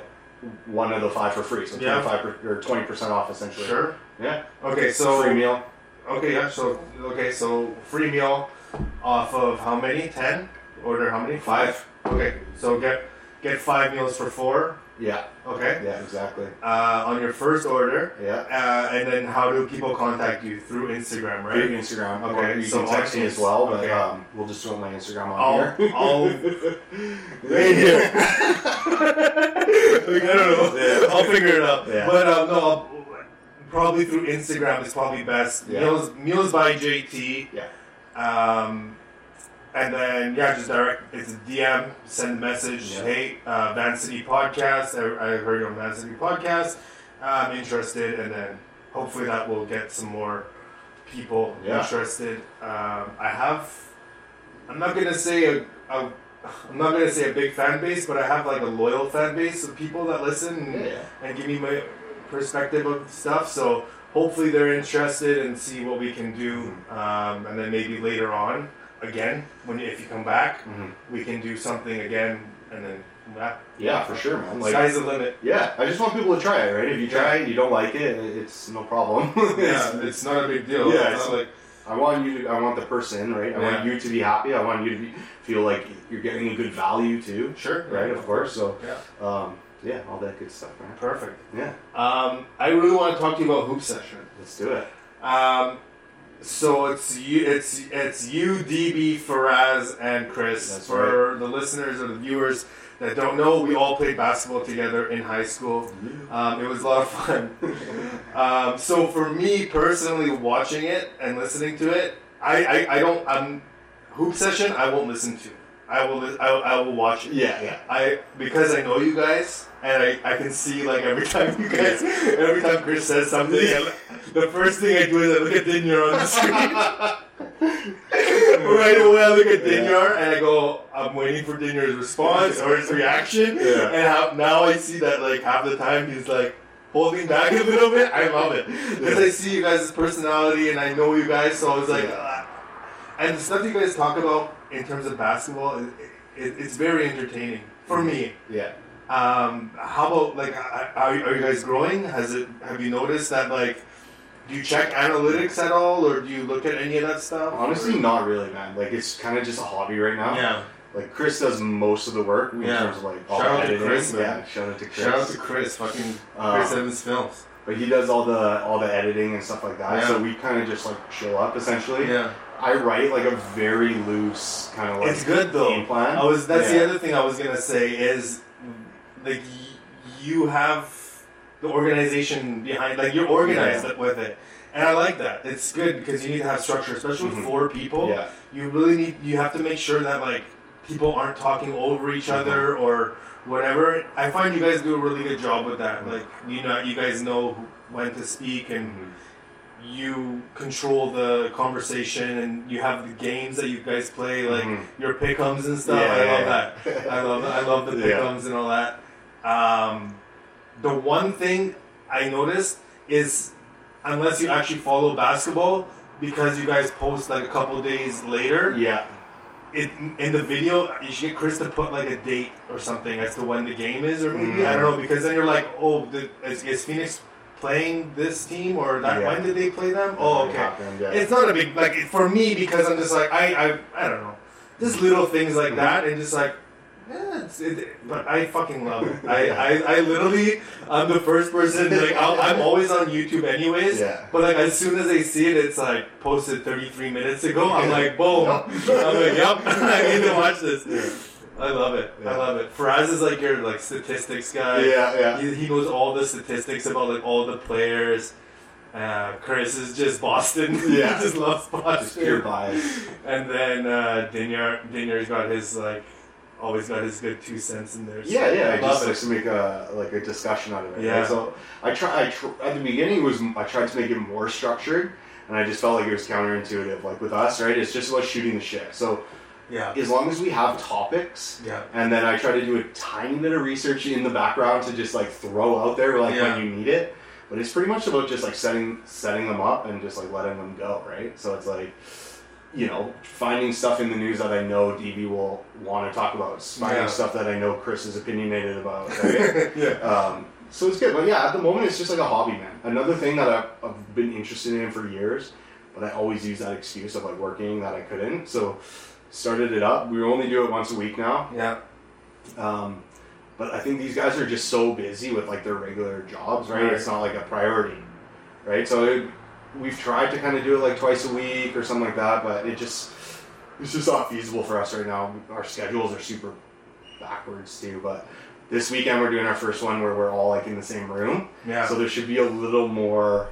one of the five for free so Yeah. 25 per, or 20 percent off essentially Sure. yeah Okay, so free meal Okay, yeah. So okay, so free meal off of how many? Ten. Order how many? Five. Okay, so get get five meals for four. Yeah. Okay. Yeah. Exactly. Uh, on your first order, Yeah. uh, and then how do people contact you through Instagram, right? Through? Instagram. Okay, you so can text me as well, but okay. um, we'll just throw my Instagram on I'll- here. I'll- Right here. I don't know. Yeah. I'll figure it out. Yeah. But um, no, I'll, probably through Instagram is probably best. Yeah. Meals, meals by JT. Yeah. Um, and then yeah, just direct. It's a DM. Send a message. Yeah. Hey, uh, Van City Podcast. I, I heard you on Van City Podcast. I'm interested, and then hopefully that will get some more people Yeah. interested. Um, I have. I'm not gonna say a, a. I'm not gonna say a big fan base, but I have like a loyal fan base of people that listen and, Yeah. and give me my perspective of stuff. So hopefully they're interested and see what we can do, um, and then maybe later on, again, when if you come back, Mhm. we can do something again, and then yeah, Yeah, for sure, man. Like, sky's the limit. yeah, I just want people to try it, right? If you try it, and you don't like it, it's no problem. Yeah, it's not a big deal. Yeah, it's it's not like I want you to. I want the person, right? I Yeah. want you to be happy. I want you to be, feel like you're getting a good value too, sure, right? Of course. So, Yeah, um, yeah, all that good stuff, man. perfect. Yeah, Um, I really want to talk to you about hoop session. let's do it. Um, so it's you, it's it's you, DB, Faraz, and Chris. That's For the listeners or the viewers that don't know, we all played basketball together in high school. Um, it was a lot of fun. um, so for me personally, watching it and listening to it, I, I, I don't I'm hoop session. I won't listen to. I will I, I will watch it. Yeah, yeah. I because I know you guys and I, I can see like every time you guys every time Chris says something and the first thing I do is I look at Dinyar on the screen. right away I look at Dinyar and I go, I'm waiting for Dinyar's response or his reaction. Yeah. And how, now I see that like half the time he's like holding back a little bit. I love it. Because I see you guys' personality and I know you guys, so I was like Yeah. "Ah." and the stuff you guys talk about in terms of basketball, it, it, it's very entertaining for me. Yeah. Um, how about like, are, are you guys growing? Has it? Have you noticed that like, do you check analytics at all, or do you look at any of that stuff? Honestly, not really, man. Like it's kind of just a hobby right now. yeah. Like Chris does most of the work in Yeah. terms of like all Shout the out to editing. Chris, man. yeah, shout out to Chris. Shout out to Chris, fucking Uh, Chris Evans Films. But he does all the all the editing and stuff like that. Yeah. So we kind of just like show up essentially. Yeah, I write like a very loose kind of like it's good though. game plan. I was. That's Yeah. the other thing I was gonna say is, like, y- you have the organization behind. Like, you're organized Yeah. with it, and I like that. It's good because you need to have structure, especially with Mhm. four people. Yeah. you really need you have to make sure that like people aren't talking over each Mm-hmm. other or whatever i find you guys do a really good job with that Mhm. like you know you guys know when to speak and Mhm. you control the conversation and you have the games that you guys play like Mhm. your pickums and stuff Yeah, i love yeah. that i love i love the Yeah. pickums and all that um, the one thing i noticed is unless you actually follow basketball because you guys post like a couple days later Yeah. it, in the video, you should get Chris to put like a date or something as to when the game is, or maybe Mm. I don't know, because then you're like, oh, the, is, is Phoenix playing this team, or that, Yeah. when did they play them? Oh, okay. Happened, yeah. It's not a big like for me because I'm just like I I, I don't know, just little things like Mm-hmm. that, and just like. Yeah, it's, it, but I fucking love it. I, I, I literally, I'm the first person, like, I'll, I'm always on YouTube anyways. Yeah. But, like, as soon as I see it, it's like posted 33 minutes ago. I'm like, boom. I'm like, yep, I need to watch this. I love it. I love it. Faraz is like your, like, statistics guy. yeah, yeah. He, he knows all the statistics about, like, all the players. Uh, Chris is just Boston. Yeah. just loves Boston. Just pure bias. And then uh, Dinyar, Dinyar's got his like, always got his good two cents in there. so Yeah, yeah. I just like to make a like a discussion out of it. Yeah. Right? So I try. I tr- at the beginning was I tried to make it more structured, and I just felt like it was counterintuitive. Like with us, right? It's just about shooting the shit. So Yeah, as long as we have topics, yeah, and then I try to do a tiny bit of research in the background to just like throw out there like Yeah. when you need it. But it's pretty much about just like setting setting them up and just like letting them go, right? So it's like you know, finding stuff in the news that I know DB will want to talk about, finding Yeah. stuff that I know Chris is opinionated about. Right? yeah. um, so it's good, but yeah, at the moment it's just like a hobby, man. Another thing that I've, I've been interested in for years, but I always use that excuse of like working that I couldn't. So started it up. We only do it once a week now. Yeah. Um, But I think these guys are just so busy with like their regular jobs, right? Right. It's not like a priority, right? So it, we've tried to kind of do it like twice a week or something like that, but it just it's just not feasible for us right now. Our schedules are super backwards too, but. This weekend we're doing our first one where we're all like in the same room, Yeah. so there should be a little more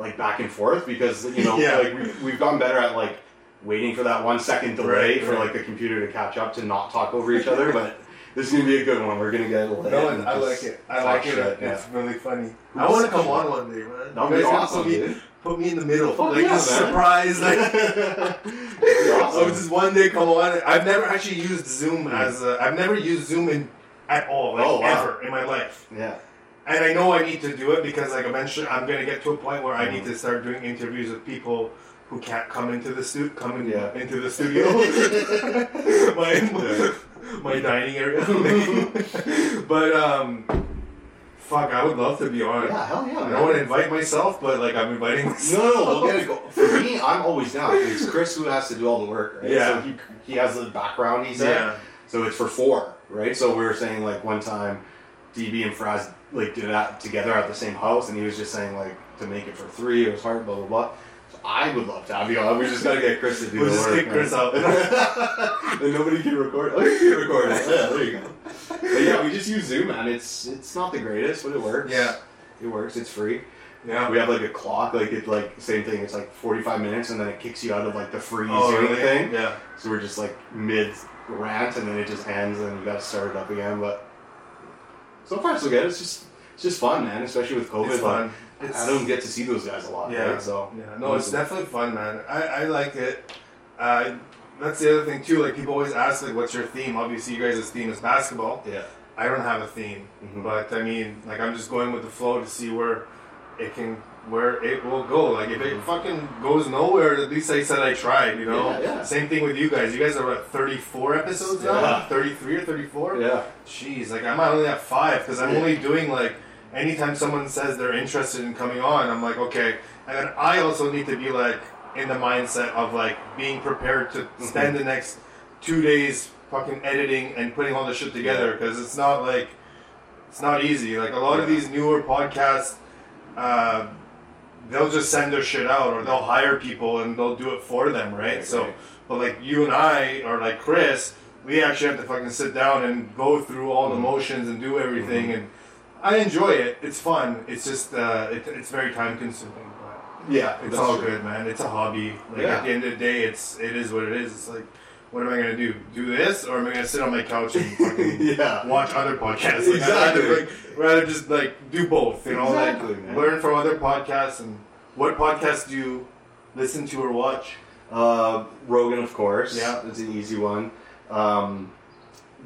like back and forth because you know Yeah. like we've, we've gotten better at like waiting for that one second delay Right, for right. like the computer to catch up to not talk over each other. But this is gonna be a good one. We're gonna get. No, I like it. I like it. It's really funny. I want to come on one day, man. That'd be awesome, put me, dude. put me in the middle, Fuck like yeah, a man. surprise. Like, awesome. just one day come on. I've never actually used Zoom as a, I've never used Zoom in at all, like Oh, wow. ever in my life. Yeah. And I know I need to do it because like eventually I'm gonna get to a point where I need to start doing interviews with people who can't come into the stu- come in, Yeah. into the studio. my, Yeah. my dining area. but um fuck, I would love to be on. Yeah. Hell yeah. I man. want to invite myself, but like I'm inviting myself. No, no, we'll get it. Go. For me, I'm always down. It's Chris who has to do all the work, right? Yeah. So he, he has the background. He's in. Yeah. So it's for four, right? So we were saying like one time, DB and Fraz like did that together at the same house, and he was just saying like to make it for three, it was hard, blah blah blah. I would love to have you on. We just gotta get Chris to do We'll the just work. kick Chris out. then nobody can record. Oh, you can record it. Yeah, there you go. But yeah, we just use Zoom, man. It's it's not the greatest, but it works. Yeah. it works. It's free. Yeah. We have like a clock, like it like same thing. It's like forty five minutes, and then it kicks you out of like the free Oh, Zoom really? thing. Yeah. So we're just like mid rant, and then it just ends, and you got to start it up again. But so far so good. It's just it's just fun, man. Especially with COVID. It's fun. It's, I don't get to see those guys a lot. Yeah. Right? So Yeah, no, it's definitely fun, man. I, I like it. Uh, that's the other thing too. Like people always ask, like, "What's your theme?" Obviously, you guys' theme is basketball. Yeah. I don't have a theme, Mhm. but I mean, like, I'm just going with the flow to see where it can, where it will go. Like, if it fucking goes nowhere, at least I said I tried. You know. Yeah, yeah. Same thing with you guys. You guys are at 34 episodes now. 33 or 34. Yeah. Jeez, like I'm only at five because I'm Yeah. only doing like anytime someone says they're interested in coming on, I'm like okay, and then I also need to be like in the mindset of like being prepared to Mm-hmm. spend the next two days fucking editing and putting all the shit together because it's not like it's not easy. Like a lot of these newer podcasts. Uh, They'll just send their shit out, or they'll hire people and they'll do it for them, right? So, but like you and I, or like Chris, we actually have to fucking sit down and go through all the Mhm. motions and do everything. Mhm. And I enjoy it. It's fun. It's just uh, it, it's very time consuming. But Yeah. it's all true. good, man. It's a hobby. Like Yeah. at the end of the day, it's it is what it is. It's like, what am I gonna do? Do this, or am I gonna sit on my couch and fucking Yeah. watch other podcasts? Like, I'd Exactly. rather, like, rather just like do both. You know, Exactly, like man. learn from other podcasts. And what podcasts do you listen to or watch? Uh, Rogan, of course. Yeah. it's an easy one. Um,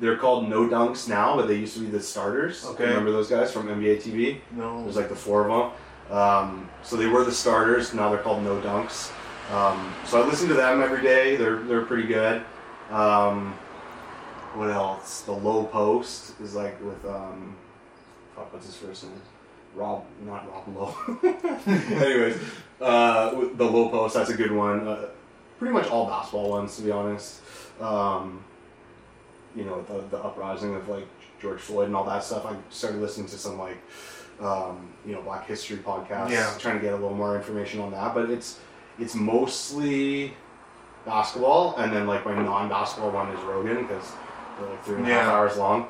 they're called No Dunks now, but they used to be the starters. Okay. Remember those guys from NBA TV? No. There's like the four of them. Um, so they were the starters. Now they're called No Dunks. Um, so I listen to them every day. They're they're pretty good. Um, what else? The Lowe Post is like with um, fuck, what's his first name? Rob, not Rob Lowe. Anyways, uh, the Lowe Post. That's a good one. Uh, pretty much all basketball ones, to be honest. Um, you know, the, the uprising of like George Floyd and all that stuff. I started listening to some like, um, you know, Black History podcasts, Yeah. trying to get a little more information on that. But it's it's mostly basketball, and then like my non-basketball one is Rogan because they're like three and a half Yeah. hours long.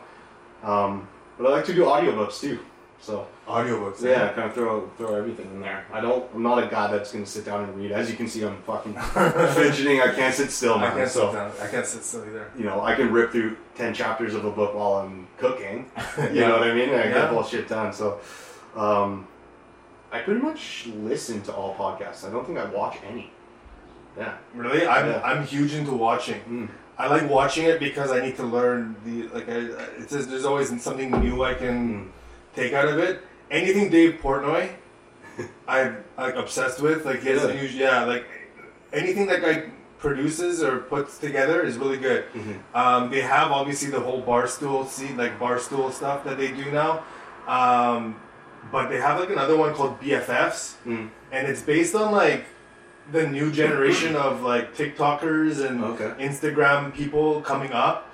Um, but I like to do audiobooks too. So Audiobooks. yeah, kind of throw throw everything in there. I don't. I'm not a guy that's gonna sit down and read. As you can see, I'm fucking fidgeting. I can't sit still, I can't so sit down. I can't sit still either. you know, I can rip through ten chapters of a book while I'm cooking. You Yeah. know what I mean? I Yeah. get all shit done. So, um, I pretty much listen to all podcasts. I don't think I watch any. Yeah. Really, I'm Yeah. I'm huge into watching. Mm. I like watching it because I need to learn the like. I, it's just, there's always something new I can take out of it. Anything Dave Portnoy, I'm like obsessed with. Like his Really? huge, yeah, like anything that guy produces or puts together is really good. Mhm. Um, they have obviously the whole barstool scene, like barstool stuff that they do now. Um, but they have like another one called BFFs, Mm. and it's based on like the new generation of like TikTokers and Okay. Instagram people coming up.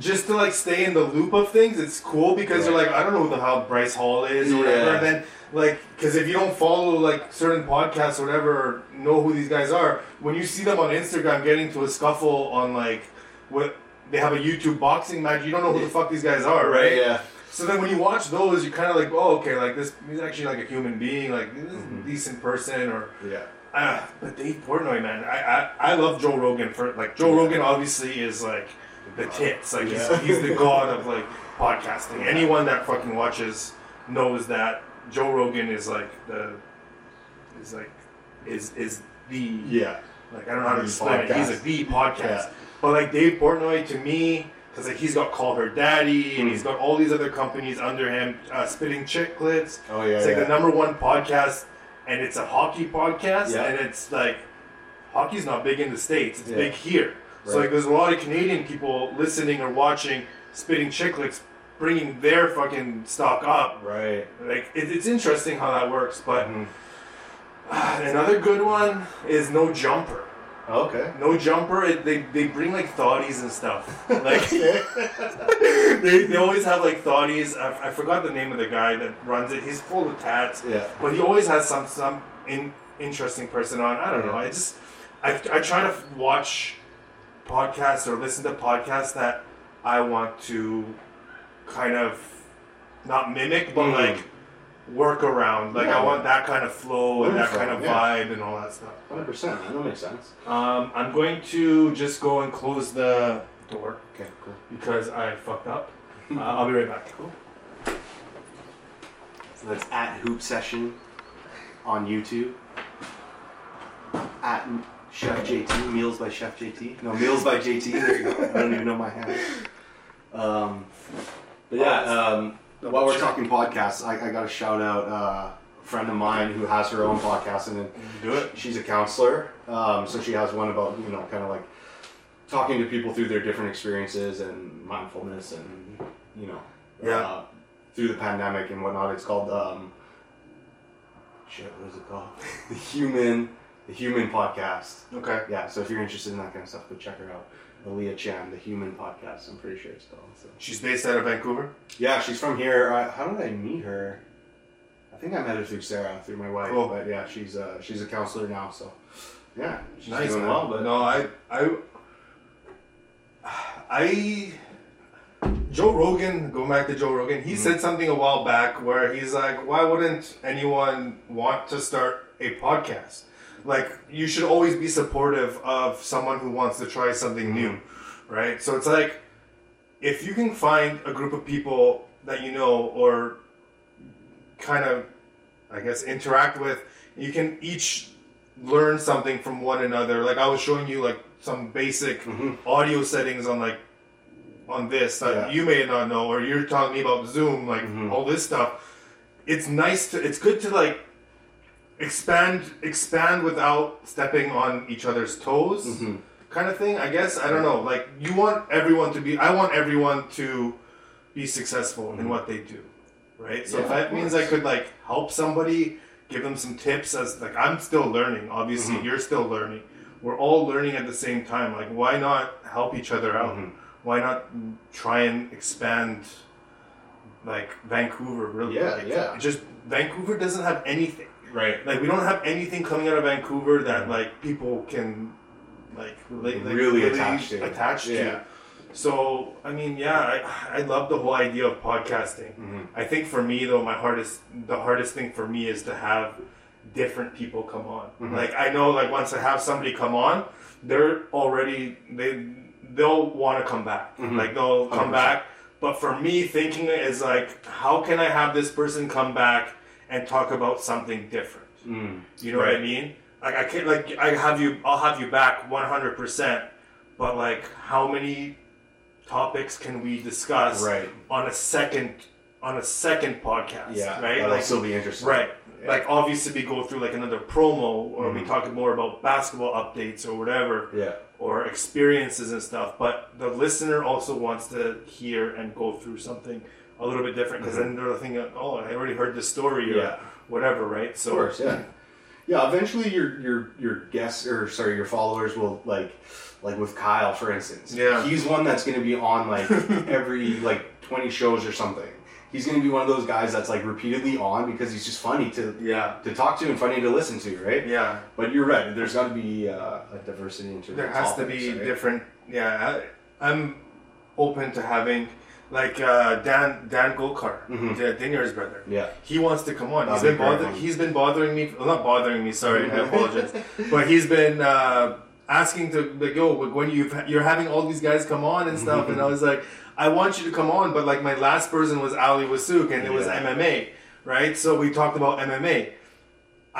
Just to like stay in the loop of things, it's cool because you're Right. like, I don't know who the hell Bryce Hall is or whatever. And then like, because if you don't follow like certain podcasts or whatever, or know who these guys are, when you see them on Instagram getting to a scuffle on like what they have a YouTube boxing match, you don't know who the fuck these guys are, right? Yeah. So then when you watch those, you're kind of like, oh, okay, like this, he's actually like a human being, like this is Mm-hmm. a decent person, or Yeah. uh, but Dave Portnoy, man, I, I I love Joe Rogan for like Joe Rogan obviously is like the tits, like Yeah. he's, he's the god of like podcasting. Anyone that fucking watches knows that Joe Rogan is like the is like is is the Yeah. like I don't know how to explain it. He's podcast. like the podcast. Yeah. But like Dave Portnoy to me, because like he's got Call Her Daddy and Mm. he's got all these other companies under him, uh, Spitting Chicklets. Oh yeah. It's like yeah. the number one podcast, and it's a hockey podcast, Yeah. and it's like hockey's not big in the states; it's big here. So like, there's a lot of Canadian people listening or watching Spitting Chicklets, bringing their fucking stock up. Right. Like it, it's interesting how that works. But Mhm. another good one is No Jumper. Okay. No Jumper. It, they they bring like thoughties and stuff. Like they, they always have like thoughties. I, I forgot the name of the guy that runs it. He's full of tats. Yeah. But he always has some some in, interesting person on. I don't know. I just I, I try to watch podcasts or listen to podcasts that I want to kind of not mimic, but Mm. like work around. Like Yeah. I want that kind of flow and that kind of yeah. vibe and all that stuff. Hundred percent. That makes sense. Um, I'm going to just go and close the door Okay. Cool. because I fucked up. Uh, I'll be right back. Cool. So that's at Hoop Session on YouTube. At Chef JT, Meals by Chef JT. No, Meals by JT. There you go. I don't even know my handle. Um, but yeah, um, while we're talking podcasts, I, I got to shout out uh, a friend of mine who has her own podcast, and Do it. she's a counselor. Um, so she has one about you know kind of like talking to people through their different experiences and mindfulness and you know Yeah. uh, through the pandemic and whatnot. It's called um, shit. What is it called? the human the human podcast. Okay. Yeah. So if you're interested in that kind of stuff, go check her out. Aaliyah Chan, the human podcast. I'm pretty sure it's called. So. She's based out of Vancouver. Yeah, she's from here. Uh, how did I meet her? I think I met her through Sarah, through my wife. Cool. But yeah, she's uh, she's a counselor now. So yeah, she's nice, doing man. well. But no, I, I, I, Joe Rogan. Going back to Joe Rogan, he Mhm. said something a while back where he's like, "Why wouldn't anyone want to start a podcast? Like, you should always be supportive of someone who wants to try something new, right? So it's like, if you can find a group of people that you know or kind of, I guess, interact with, you can each learn something from one another. Like I was showing you like some basic Mhm. audio settings on like on this that Yeah. you may not know, or you're talking me about Zoom, like Mhm. all this stuff. It's nice to. It's good to like expand expand without stepping on each other's toes Mhm. kind of thing i guess i don't know like you want everyone to be i want everyone to be successful in Mhm. what they do right so if that means i could like help somebody give them some tips as like i'm still learning obviously Mhm. you're still learning we're all learning at the same time like why not help each other out Mhm. why not try and expand like vancouver really Yeah, like, yeah. just vancouver doesn't have anything Right. like we don't have anything coming out of Vancouver that like people can like relate like, Really attach to. attach to. Yeah. So I mean, yeah, I, I love the whole idea of podcasting. Mhm. I think for me though, my hardest the hardest thing for me is to have different people come on. Mhm. Like I know, like once I have somebody come on, they're already they they'll want to come back. Mhm. Like they'll come 100%. back. But for me, thinking is like, how can I have this person come back and talk about something different? Mm. You know what I mean? Like I can't like I have you I'll have you back one hundred percent, but like how many topics can we discuss Right. on a second on a second podcast? Yeah. Right? That'll Like still be interesting. right. Yeah. Like obviously we go through like another promo or we Mhm. talk more about basketball updates or whatever Yeah. or experiences and stuff. But the listener also wants to hear and go through something a little bit different because then they're thinking, oh, I already heard this story or Mm-hmm. Yeah. whatever, right? So Of course. Yeah. Yeah, eventually your your your guests or sorry your followers will like like with Kyle for instance. Yeah. he's one that's going to be on like every like twenty shows or something. He's going to be one of those guys that's like repeatedly on because he's just funny to Yeah. to talk to and funny to listen to, right? Yeah. But you're right. There's got to be uh, a diversity into There the has to be right? different. Yeah, I, I'm open to having like uh, Dan Dan Golkar, Mhm. Dinyar's brother. Yeah. He wants to come on. He's been be great bothering. one. He's been bothering me. Well, not bothering me. Sorry, I apologize. But he's been uh, asking to like, yo, when you you're having all these guys come on and stuff, and I was like, I want you to come on, but like my last person was Ali Wasuk, and it was MMA, right? So we talked about MMA.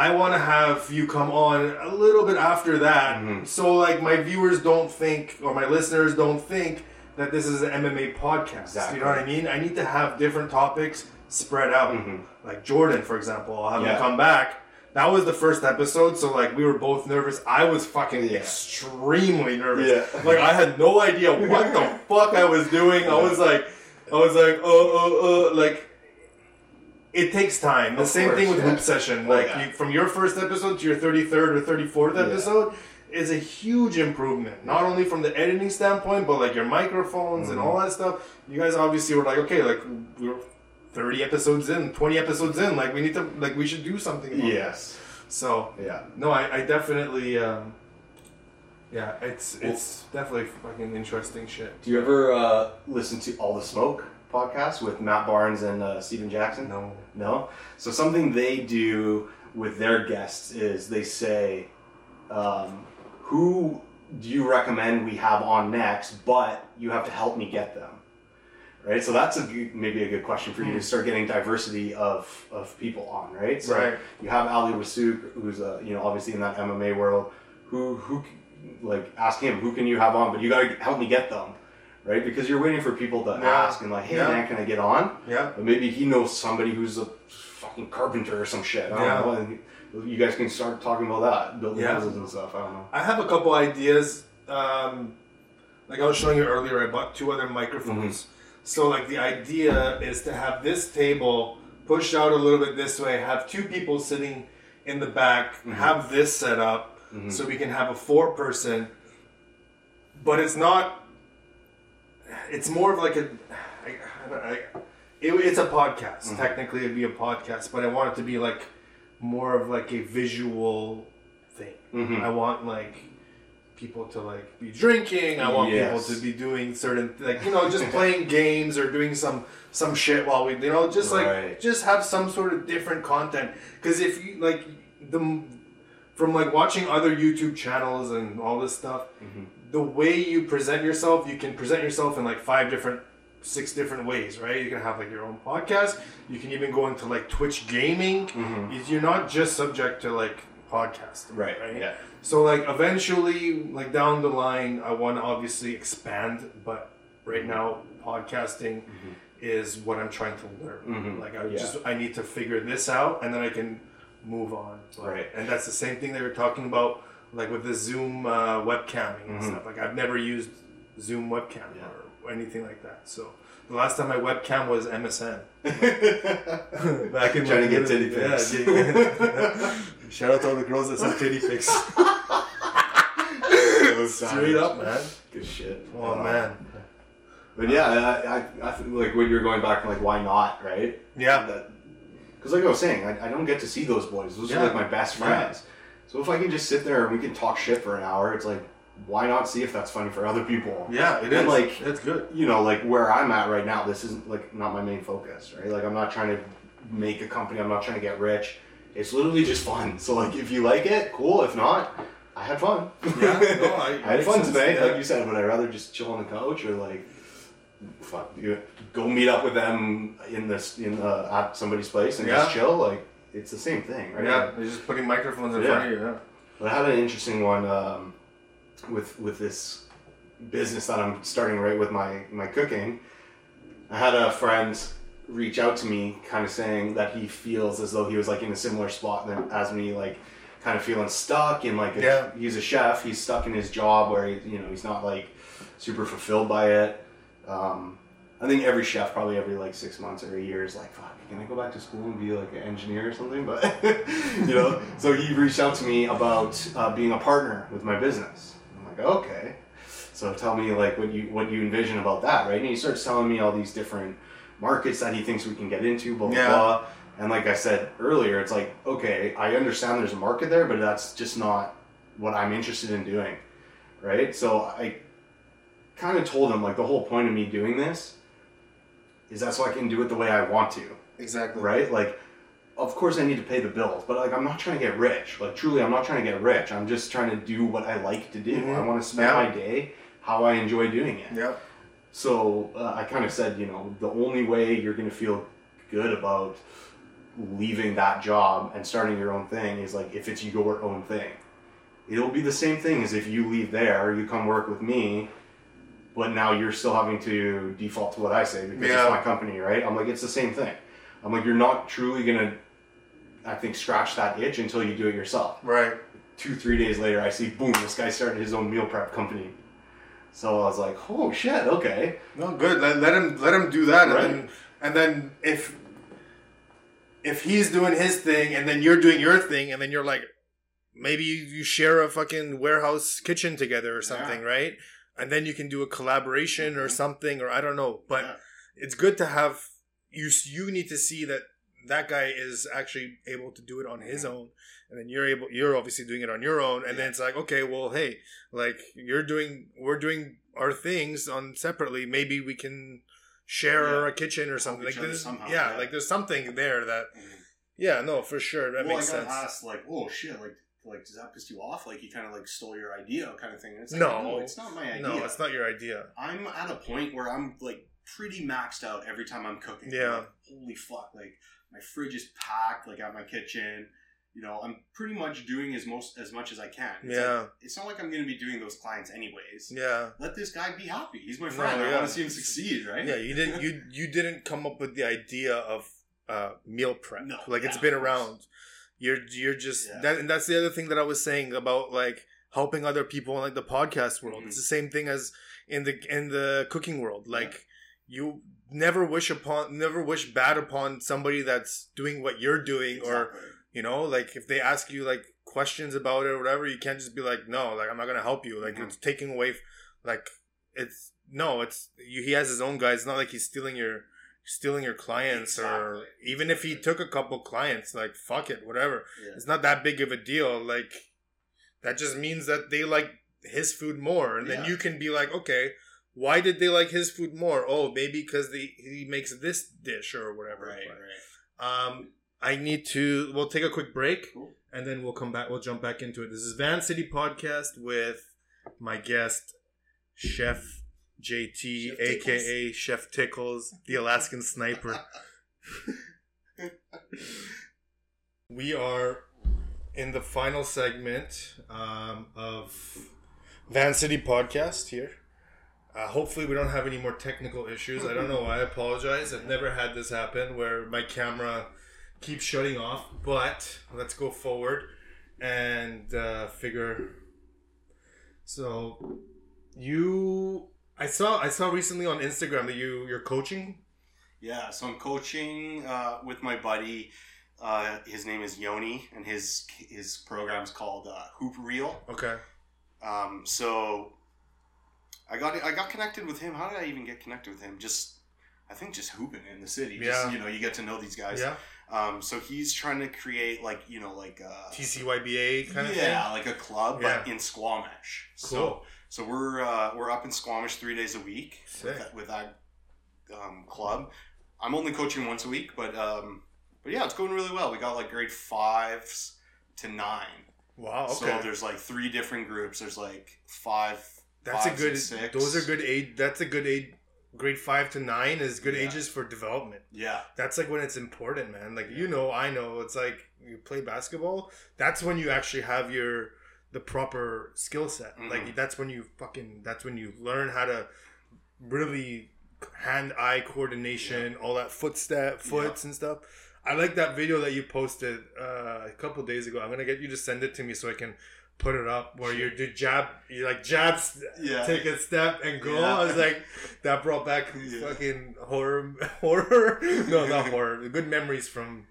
I want to have you come on a little bit after that, Mhm. so like my viewers don't think or my listeners don't think that this is an MMA podcast. Exactly. You know what I mean? I need to have different topics spread out. Mhm. Like Jordan, for example, I'll have Yeah. him come back. That was the first episode, so like we were both nervous. I was fucking Yeah. extremely nervous. Yeah. Like I had no idea what the fuck I was doing. I was like, I was like, oh, oh, oh, like. It takes time. The Of same course, thing with yeah. Hoop Session. Oh, Like you, from your first episode to your thirty third or thirty fourth episode is a huge improvement. Not only from the editing standpoint, but like your microphones and Mm-hmm. all that stuff. You guys obviously were like, okay, like we're thirty episodes in, twenty episodes in. Like we need to, like we should do something. About Yes. So Yeah. no, I, I definitely, um, yeah, it's it's definitely fucking interesting shit. Do you ever uh, listen to All the Smoke podcast with Matt Barnes and uh, Stephen Jackson? No. No. So something they do with their guests is they say, um, "Who do you recommend we have on next?" But you have to help me get them. Right. So that's a maybe a good question for you to start getting diversity of, of people on. Right. So Right. you have Ali Wasuk, who's uh, you know obviously in that MMA world. Who who like ask him who can you have on, but you got to help me get them. Right, because you're waiting for people to Yeah. ask and like, hey Yeah. man, can I get on? Yeah. But maybe he knows somebody who's a fucking carpenter or some shit. I Yeah. know. You guys can start talking about that, building Yeah. houses and stuff. I don't know. I have a couple ideas. Um, like I was showing you earlier, I bought two other microphones. Mm-hmm. So like the idea is to have this table pushed out a little bit this way, have two people sitting in the back, mm-hmm. have this set up, mm-hmm. so we can have a four person. But it's not. It's more of like a. I, I, it, it's a podcast. Technically, it'd be a podcast, but I want it to be like more of like a visual thing. Mhm. I want like people to like be drinking. I want Yes. people to be doing certain like you know just playing games or doing some some shit while we you know just like Right. just have some sort of different content. Because if you like the from like watching other YouTube channels and all this stuff, Mm-hmm. the way you present yourself, you can present yourself in like five different, six different ways, right? You can have like your own podcast. You can even go into like Twitch gaming. Mm-hmm. You're not just subject to like podcast, Right. Right. Yeah. So like eventually, like down the line, I want to obviously expand, but right now podcasting is what I'm trying to learn. Mhm. Like I Yeah. just I need to figure this out, and then I can move on. But- Right. And that's the same thing they were talking about, like with the Zoom uh, webcamming and Mhm. stuff. Like I've never used Zoom webcam Yeah. or anything like that. So the last time my webcam was MSN. Back in Trying to get titty yeah, pics. yeah. Shout out to all the girls that send titty pics. Straight up, man. Good shit. Oh man. But yeah, I, I, I think like when you're going back like why not, right? Yeah. Because like I was saying, I, I don't get to see those boys. Those Yeah. are like my best Yeah. friends. So if I can just sit there and we can talk shit for an hour, it's like, why not see if that's funny for other people? Yeah, it And, is. like- it's good. you know, like where I'm at right now, this isn't like not my main focus, right? Like I'm not trying to make a company. I'm not trying to get rich. It's literally just fun. So like, if you like it, cool. If not, I had fun. Yeah, no, I- I had fun today, yeah. like you said. But I'd rather just chill on the couch or like, fuck, you go meet up with them in this in uh, at somebody's place and just chill. Like it's the same thing, right? Yeah, they're just putting microphones in Yeah. front of you. Yeah. But I had an interesting one um, with with this business that I'm starting right with my my cooking. I had a friend reach out to me, kind of saying that he feels as though he was like in a similar spot than as me, like kind of feeling stuck in like a, Yeah. he's a chef, he's stuck in his job where he, you know he's not like super fulfilled by it. Um, I think every chef probably every like six months or a year is like, fuck, can I go back to school and be like an engineer or something? But you know, so he reached out to me about uh, being a partner with my business. Like, okay. So tell me like what you what you envision about that, right? And he starts telling me all these different markets that he thinks we can get into, blah blah Yeah. blah. And like I said earlier, it's like, okay, I understand there's a market there, but that's just not what I'm interested in doing. Right? So I kind of told him like the whole point of me doing this is that's so I can do it the way I want to. Exactly. Right? Like of course I need to pay the bills, but like I'm not trying to get rich. Like truly I'm not trying to get rich. I'm just trying to do what I like to do. Mhm. I want to spend Yeah. my day how I enjoy doing it. Yep. So uh, I kind of said, you know, the only way you're going to feel good about leaving that job and starting your own thing is like if it's your own thing. It'll be the same thing as if you leave there, you come work with me, but now you're still having to default to what I say because Yeah. it's my company, right? I'm like, it's the same thing. I'm like, you're not truly going to, I think, scratch that itch until you do it yourself Right. two, three days later, I see, boom, this guy started his own meal prep company. So I was like, oh shit, okay. No, good. Let, let him let him do that, Right. and then and then if if he's doing his thing, and then you're doing your thing, and then you're like, maybe you, you share a fucking warehouse kitchen together or something, right? And then you can do a collaboration or mm-hmm. something, or I don't know. But Yeah. it's good to have you. You need to see that that guy is actually able to do it on his own and then you're able you're obviously doing it on your own and then it's like okay well hey like you're doing we're doing our things on separately maybe we can share Yeah. a kitchen or something like this somehow, yeah, yeah. like there's something there that Mhm. yeah no for sure that well, makes I sense asked like, "Oh shit!" Like, like does that piss you off? Like, he kind of like stole your idea, kind of thing. It's like, No. no, it's not my idea. no it's not your idea I'm at a point where I'm like pretty maxed out every time I'm cooking. Yeah. like, Holy fuck! Like my fridge is packed. Like at my kitchen. You know, I'm pretty much doing as most as much as I can. It's Yeah. like, it's not like I'm gonna be doing those clients anyways. yeah Let this guy be happy. He's my No, friend. I want to see him succeed, right? yeah you didn't you you didn't come up with the idea of uh meal prep No, like it's been around you're you're just Yeah. that and that's the other thing that i was saying about like helping other people in like the podcast world Mhm. it's the same thing as in the in the cooking world like you never wish upon never wish bad upon somebody that's doing what you're doing or you know like if they ask you like questions about it or whatever you can't just be like no like i'm not gonna help you. Like Mhm. it's taking away like it's no it's you, he has his own guys it's not like he's stealing your stealing your clients or even if he took a couple clients like fuck it whatever. Yeah. it's not that big of a deal. Like that just means that they like his food more. And then you can be like okay why did they like his food more oh maybe because he makes this dish or whatever Right, But- right. um, I need to. We'll take a quick break, Cool. and then we'll come back. We'll jump back into it. This is Van City Podcast with my guest, Chef JT, Chef aka Chef Tickles, the Alaskan Sniper. we are in the final segment um, of Van City Podcast here. Uh, hopefully, we don't have any more technical issues. I don't know. I apologize. I've never had this happen where my camera keeps shutting off. But let's go forward and uh, figure. So, you, I saw, I saw recently on Instagram that you you're coaching. Yeah, so I'm coaching uh, with my buddy. Uh, his name is Yoni, and his his program's called uh, Hoop Reel. Okay. Um, so I got I got connected with him. How did I even get connected with him? Just I think just hooping in the city. Yeah. Just, you know, you get to know these guys. Yeah. Um, so he's trying to create like you know like a, TCYBA kind of yeah, thing. like a club, Yeah. but in Squamish. Cool. So so we're uh, we're up in Squamish three days a week with that, with that um, club. I'm only coaching once a week, but um, but yeah, it's going really well. We got like grade fives to nine. Wow. Okay. So there's like three different groups. There's like five. That's a good. Those are good age. That's a good age. Grade five to nine is good Yeah. ages for development. Yeah, That's like when it's important, man. Like you know, I know. It's like you play basketball. That's when you actually have your the proper skill set. Mhm. Like that's when you fucking. That's when you learn how to really hand eye coordination, all that footstep, foots and stuff. I like that video that you posted uh, a couple days ago. I'm gonna get you to send it to me so I can put it up. Where you do jab, you like jabs, Yeah. take a step and go. Yeah. I was like, that brought back Yeah. fucking horror, horror. No, not horror. Good memories from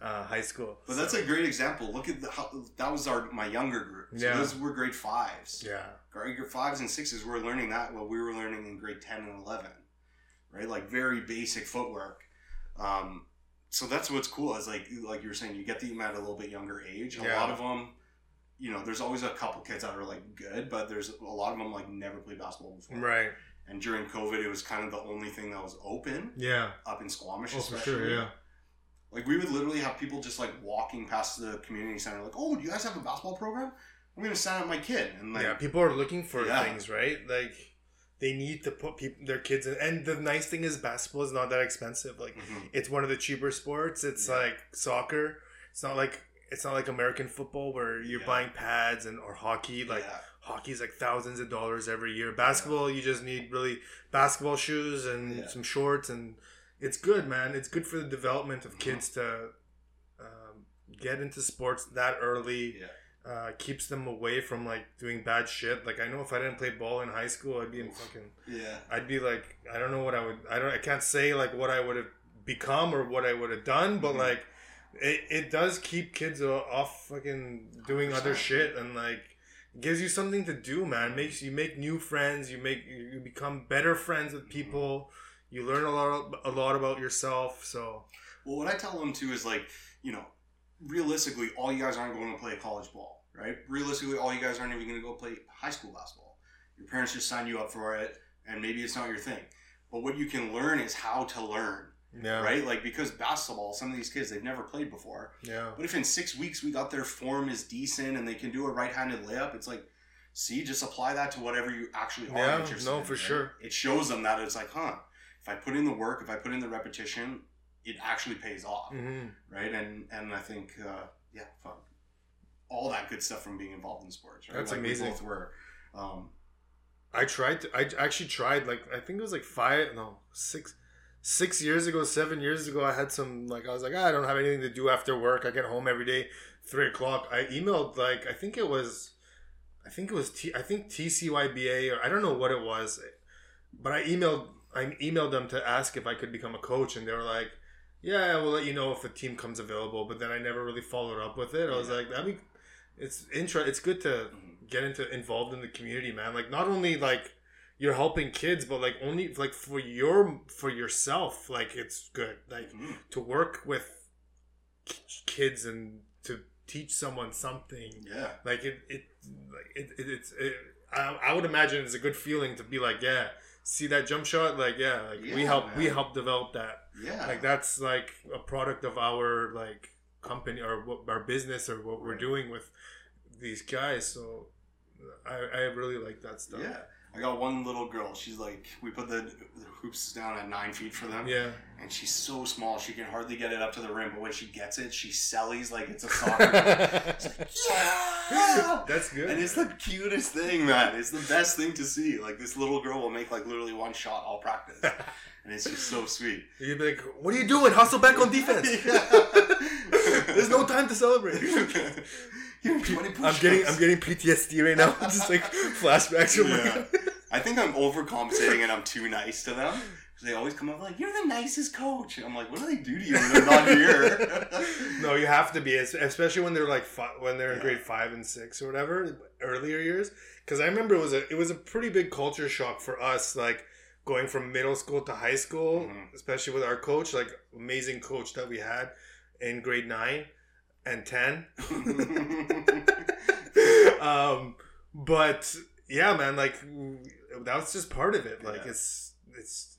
uh, high school. But that's a great example. Look at the, how that was our my younger group. So Yeah. those were grade fives. yeah, Grade fives and sixes were learning that while we were learning in grade ten and eleven, right? Like very basic footwork. Um, so that's what's cool is like like you were saying, you get them at a little bit younger age. A Yeah. lot of them, you know, there's always a couple kids that are like good, but there's a lot of them like never played basketball before. right. And during COVID, it was kind of the only thing that was open Yeah. up in Squamish, Oh, for especially. sure. Yeah. Like we would literally have people just like walking past the community center, like, "Oh, do you guys have a basketball program? I'm gonna sign up my kid." And like, yeah, people are looking for Yeah. things, right? Like they need to put people, their kids in. And the nice thing is, basketball is not that expensive. Like mhm. it's one of the cheaper sports. It's Yeah. like soccer. It's not like it's not like American football where you're Yeah. buying pads and or hockey. Like yeah, hockey's like thousands of dollars every year. Basketball, you just need really basketball shoes and Yeah. some shorts, and it's good, man. It's good for the development of kids to um, get into sports that early yeah, uh, keeps them away from like doing bad shit. Like I know if I didn't play ball in high school, I'd be in fucking. yeah, I'd be like, I don't know what I would. I don't. I can't say like what I would have become or what I would have done, but Mhm. like, it, it does keep kids off fucking doing other 100%. shit and like gives you something to do, man. Makes you make new friends. You make you become better friends with mm-hmm. people. You learn a lot a lot about yourself. So Well, what I tell them too is like, you know, realistically, all you guys aren't going to play college ball, right? Realistically, all you guys aren't even going to go play high school basketball. Your parents just signed you up for it, and maybe it's not your thing. But what you can learn is how to learn, yeah, right? Like because basketball, some of these kids they've never played before. Yeah, But if in six weeks we got their form is decent and they can do a right-handed layup, it's like, see, just apply that to whatever you actually are Yeah, no, in, for right? sure. It shows them that it's like, huh, if I put in the work, if I put in the repetition, it actually pays off, hmm right? And and I think, uh, yeah, fuck, all that good stuff from being involved in sports, right? That's like amazing. We both were. Um, I tried to. I actually tried. Like I think it was like five, no, six, six years ago, seven years ago. I had some like I was like, ah, I don't have anything to do after work. I get home every day, three o'clock. I emailed like I think it was, I think it was T. I think TCYBA or I don't know what it was, but I emailed. I emailed them to ask if I could become a coach, and they were like, "Yeah, we'll let you know if the team comes available." But then I never really followed up with it. I was Yeah. like, "That'd be." It's intro. It's good to get into involved in the community, man. Like not only like you're helping kids, but like only like for your for yourself. Like it's good. Like Mhm. to work with kids and to teach someone something. yeah, Like it it like it, it it's it, I, I would imagine it's a good feeling to be like yeah. See that jump shot? Like yeah, like we Yeah, help we help develop that. yeah, Like that's like a product of our like company or what, our business or what we're doing with these guys. So I, I really like that stuff. yeah. I got one little girl. She's like, we put the, the hoops down at nine feet for them. Yeah. and she's so small she can hardly get it up to the rim. But when she gets it, she sellies like it's a soccer. ball. yeah, That's good. and it's the cutest thing, man. It's the best thing to see. Like this little girl will make like literally one shot all practice, and it's just so sweet. You'd be like, "What are you doing? Hustle back on defense." There's no time to celebrate. Give me 20 I'm getting I'm getting PTSD right now. Just like flashbacks from Yeah. I think I'm overcompensating and I'm too nice to them. They always come up like, "You're the nicest coach." And I'm like, "What do they do to you when they're not here?" No, you have to be, especially when they're like fi- when they're in Yeah. grade five and six or whatever, earlier years. Because I remember it was a it was a pretty big culture shock for us, like going from middle school to high school, Mhm. especially with our coach, like amazing coach that we had in grade nine and ten. um, but yeah, man, like that was just part of it. Like Yeah. it's it's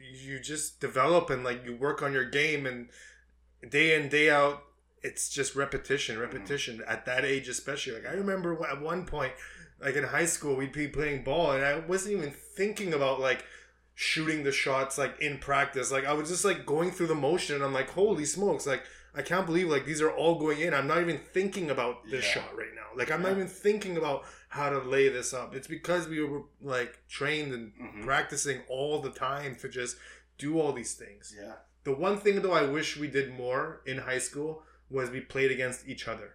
you just develop and like you work on your game and day in day out it's just repetition repetition at that age especially like i remember at one point like in high school we'd be playing ball and i wasn't even thinking about like shooting the shots like in practice like i was just like going through the motion and i'm like holy smokes like i can't believe like these are all going in i'm not even thinking about this Yeah. shot right now like i'm not even thinking about how to lay this up it's because we were like trained and Mhm. practicing all the time to just do all these things Yeah. The one thing though I wish we did more in high school was we played against each other.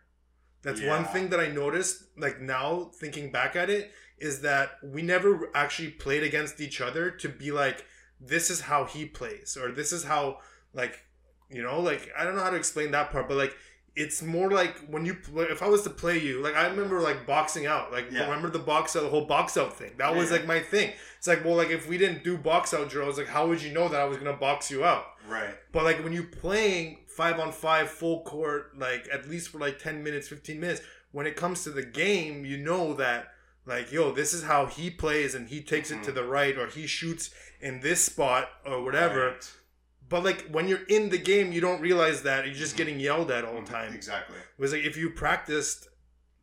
That's one thing that I noticed. Like now thinking back at it, is that we never actually played against each other to be like, this is how he plays, or this is how like you know like I don't know how to explain that part, but like it's more like when you pl- if I was to play you, like I remember like boxing out, like Yeah. remember the box out, the whole box out thing. That Yeah, was yeah. like my thing. It's like well, like if we didn't do box out drills, like how would you know that I was gonna box you out? Right. But like when you playing five on five full court, like at least for like ten minutes, fifteen minutes, when it comes to the game, you know that like yo, this is how he plays and he takes it to Mhm. the right or he shoots in this spot or whatever. Right. But like when you're in the game, you don't realize that you're just getting yelled at all the Mhm, time. Exactly. It was like if you practiced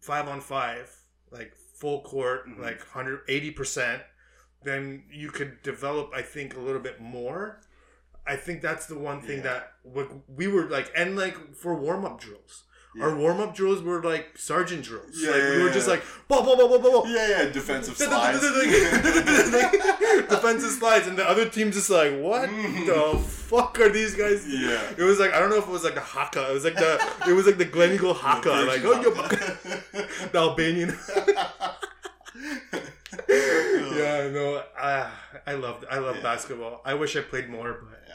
five on five, like full court, Mhm. like 180 percent, then you could develop, I think, a little bit more. I think that's the one thing Yeah. that we, we were like, and like for warm up drills, Yeah. our warm up drills were like sergeant drills. Yeah, like we yeah, were just like, blah blah blah blah blah. Yeah, yeah. Defensive slides. defensive slides, and the other team's just like, what Mhm. the fuck are these guys? Yeah. It was like I don't know if it was like the haka. It was like the it was like the Gleneagle haka. Like oh you the Albanian. yeah, no, I I love I love Yeah. basketball. I wish I played more, but Yeah.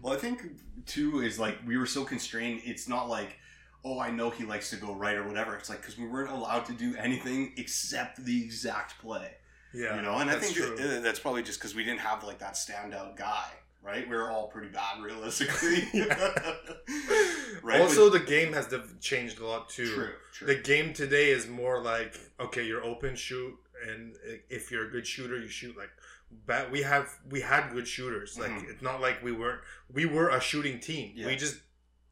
Well, I think too is like we were so constrained. It's not like, oh, I know he likes to go right or whatever. It's like because we weren't allowed to do anything except the exact play. yeah, you know, and I think that- that's probably just because we didn't have like that standout guy, right? We were all pretty bad, realistically. right. also, the game has changed a lot too. true. True. The game today is more like okay, you're open shoot, and if you're a good shooter, you shoot like. But we have we had good shooters. Like Mhm. it's not like we weren't. We were a shooting team. Yeah. We just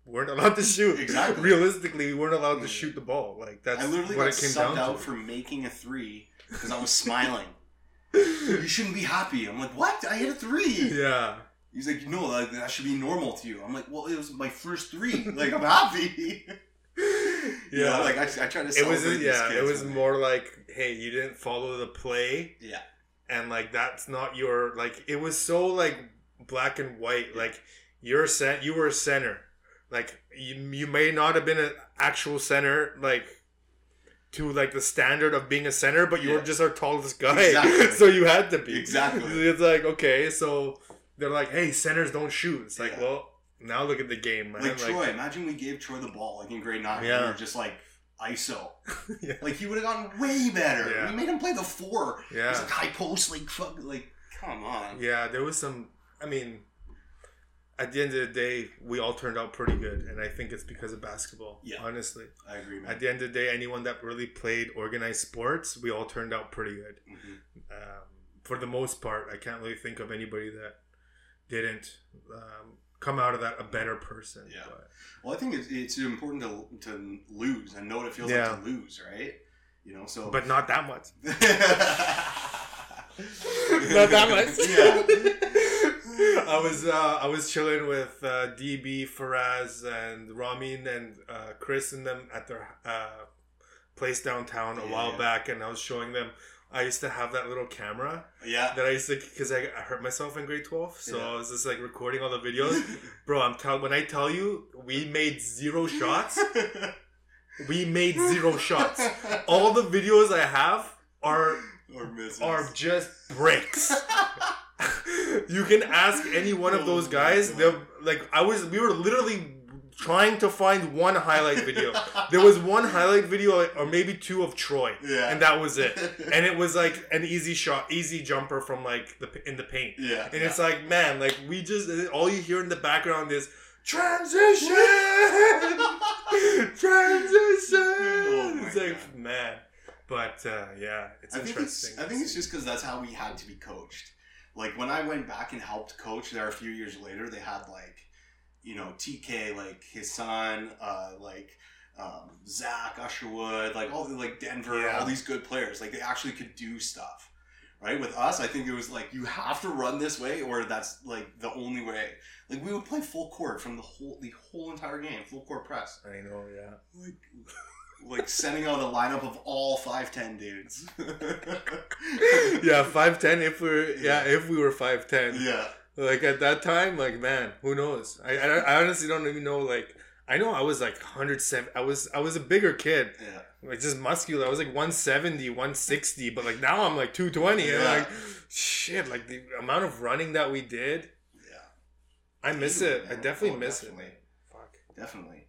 weren't allowed to shoot. Exactly. Realistically, we weren't allowed to shoot the ball. Like that's I literally what got it came subbed down out to. for making a three because I was smiling. you shouldn't be happy. I'm like, what? I hit a three. yeah. He's like, no, like, that should be normal to you. I'm like, well, it was my first three. Like, I'm happy. You know, Yeah. like I, I try to. It was yeah. It was more like, hey, you didn't follow the play, Yeah. and like that's not your like. It was so like black and white. Like you're cent, you were a center. Like you, you may not have been an actual center. Like. To like the standard of being a center, but you were just our tallest guy, Exactly. so you had to be Exactly. It's like okay, so they're like, hey, centers don't shoot. It's like, Yeah. well, now look at the game, man. Like Troy, imagine we gave Troy the ball like in grade nine. Yeah. We were just like ISO. Yeah. Like he would have gotten way better. Yeah. We made him play the four. yeah, He's like high post, like fuck, like come on. Yeah, there was some. I mean, at the end of the day, we all turned out pretty good, and I think it's because of basketball. Yeah. honestly, I agree, man. at the end of the day, anyone that really played organized sports, we all turned out pretty good. Mhm. Um, for the most part, I can't really think of anybody that didn't um, come out of that a better person. Yeah. but- Well, I think it's, it's important to to lose and know what it feels Yeah. like to lose, right? You know, so but not that much. not not that much. yeah. I was uh, I was chilling with uh, DB, Faraz, and Ramin and uh, Chris and them at their uh, place downtown a Yeah, while yeah. back, and I was showing them. I used to have that little camera Yeah. that I used to because I, I hurt myself in grade twelve, so Yeah. I was just like recording all the videos. Bro, I'm tell when I tell you we made zero shots, we made zero shots. All the videos I have are or misses. are just bricks. you can ask any one of Oh those guys. They're like I was. We were literally trying to find one highlight video. There was one highlight video, or maybe two of Troy, yeah. and that was it. And it was like an easy shot, easy jumper from like the in the paint. yeah. And it's like, man, like we just all you hear in the background is transition, transition. Oh it's like, God. man. But uh, yeah, it's I think it's, interesting. I think it's just because that's how we had to be coached. Like when I went back and helped coach there a few years later, they had like, you know, TK, like his son, uh, like um, Zach Usherwood, like all the like Denver, Yeah. all these good players. Like they actually could do stuff. Right with us, I think it was like you have to run this way, or that's like the only way. Like we would play full court from the whole the whole entire game, full court press I know, yeah. like like sending out a lineup of all five ten dudes. yeah, five ten. If we're yeah, Yeah. if we were five ten, yeah, Like at that time, like man, who knows? I, I, I honestly don't even know. Like I know I was like 107. I was I was a bigger kid, Yeah. like just muscular. I was like 170, 160, but like now I'm like 220. And Yeah. like shit, like the amount of running that we did, Yeah. I miss it. I definitely Oh, miss definitely. it. Fuck. Definitely.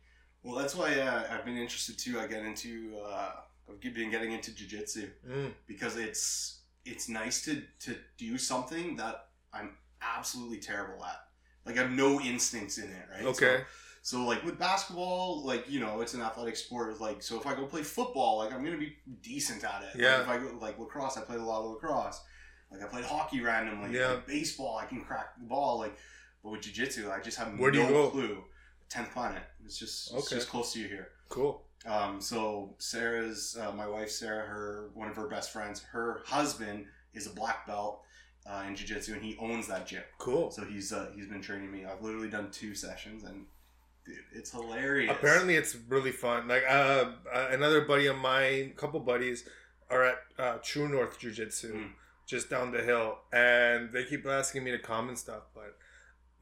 Well, that's why uh, I've been interested too. I get into uh, I've been getting into jujitsu Mm. because it's it's nice to to do something that I'm absolutely terrible at. Like I have no instincts in it, right? Okay. So, so like with basketball, like you know, it's an athletic sport. Like so, if I go play football, like I'm gonna be decent at it. Yeah. Like, if I go like lacrosse, I played a lot of lacrosse. Like I played hockey randomly. Yeah. Like, baseball, I can crack the ball. Like, but with jujitsu, I just have Where do no you go? clue. Tenth planet. It's just it's just close to you here. Cool. Um, so Sarah's uh, my wife Sarah, her one of her best friends, her husband is a black belt uh, in jiu-jitsu and he owns that gym. Cool. So he's uh, he's been training me. I've literally done two sessions and dude, it's hilarious. Apparently, it's really fun. Like uh, uh, another buddy of mine, a couple buddies, are at uh, True North Jiu Jitsu, Mm. just down the hill, and they keep asking me to come and stuff. But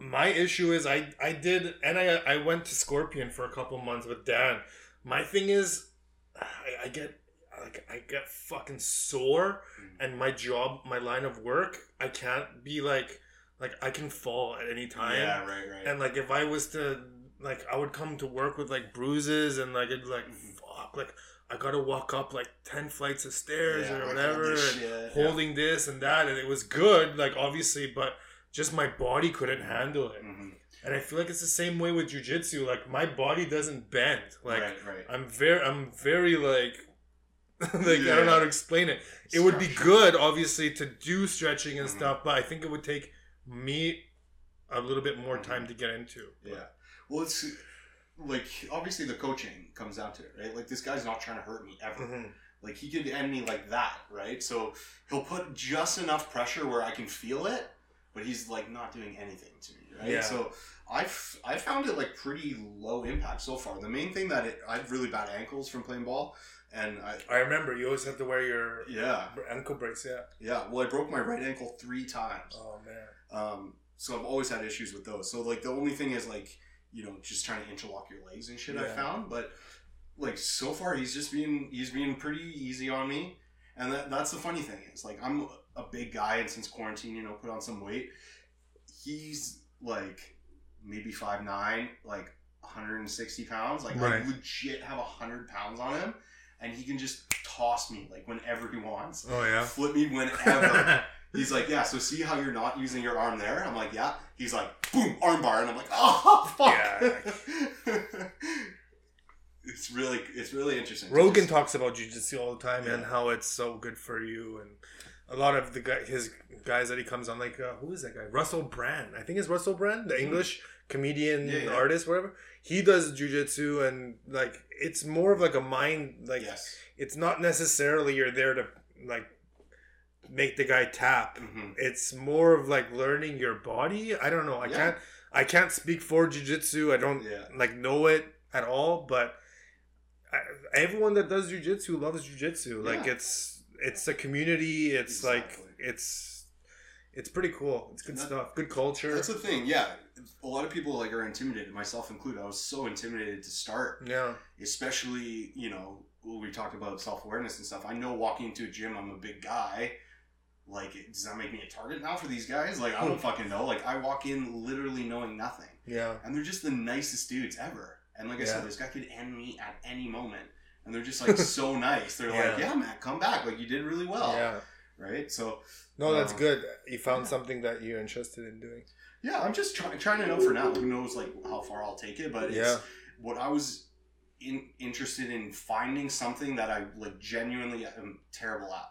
my issue is, I I did, and I I went to Scorpion for a couple months with Dan. My thing is, I, I get like I get fucking sore, Mm. and my job, my line of work, I can't be like like I can fall at any time. Yeah, right, right. And like if I was to like I would come to work with like bruises and like it'd be like Mhm. fuck like I gotta walk up like ten flights of stairs Yeah, or whatever and shit, holding this and that and it was good like obviously but just my body couldn't handle it yeah. Mhm. and I feel like it's the same way with jujitsu like my body doesn't bend like right, right. I'm very I'm very like like I don't know how to explain it it would be good obviously to do stretching and Mhm. stuff but I think it would take me a little bit more Mhm. time to get into Yeah. Well, it's like obviously the coaching comes down to it, right? Like this guy's not trying to hurt me ever. Mhm. Like he could end me like that, right? So he'll put just enough pressure where I can feel it, but he's like not doing anything to me, right? Yeah. So I've I found it like pretty low impact so far. The main thing that it I have really bad ankles from playing ball, and I I remember you always have to wear your yeah ankle brace. Yeah. yeah. Well, I broke my right ankle three times. Oh man. Um, so I've always had issues with those. So like the only thing is like you know just trying to interlock your legs and shit. I Yeah. found, but like so far he's just being he's being pretty easy on me, and that, that's the funny thing is like I'm a big guy and since quarantine you know put on some weight. He's like maybe five nine, like 160 pounds. Like Right. I legit have a hundred pounds on him, and he can just toss me like whenever he wants. Oh yeah. Flip me whenever. He's like, yeah. So see how you're not using your arm there? I'm like, yeah. He's like, boom, arm bar, and I'm like, oh fuck. it's really, it's really interesting. Rogan talks about jujitsu all the time and how it's so good for you and a lot of the guy, his guys that he comes on, like uh, who is that guy? Russell Brand. I think it's Russell Brand, the English comedian, Mm-hmm. Yeah, yeah. artist, whatever. He does jujitsu and like it's more of like a mind like yes. it's not necessarily you're there to like make the guy tap. hmm It's more of like learning your body. I don't know. I Yeah. can't I can't speak for jujitsu. I don't Yeah. like know it at all, but I, everyone that does jujitsu loves jujitsu. Like it's it's a community. It's like it's it's pretty cool. It's good That- stuff. Good culture. That's the thing. Yeah. A lot of people like are intimidated, myself included. I was so intimidated to start, yeah. especially you know when we talk about self awareness and stuff. I know walking into a gym, I'm a big guy. Like, does that make me a target now for these guys? Like, I don't hmm. fucking know. Like, I walk in literally knowing nothing. Yeah. and they're just the nicest dudes ever. And like I Yeah. said, this guy could end me at any moment, and they're just like so nice. They're like, Yeah. "Yeah, man, come back. Like you did really well, Yeah. right?" So No, that's Um, good. You found yeah. something that you're interested in doing. yeah, I'm just trying trying to know for now. Who knows like how far I'll take it? But it's, Yeah. what I was in, interested in finding something that I like genuinely am terrible at,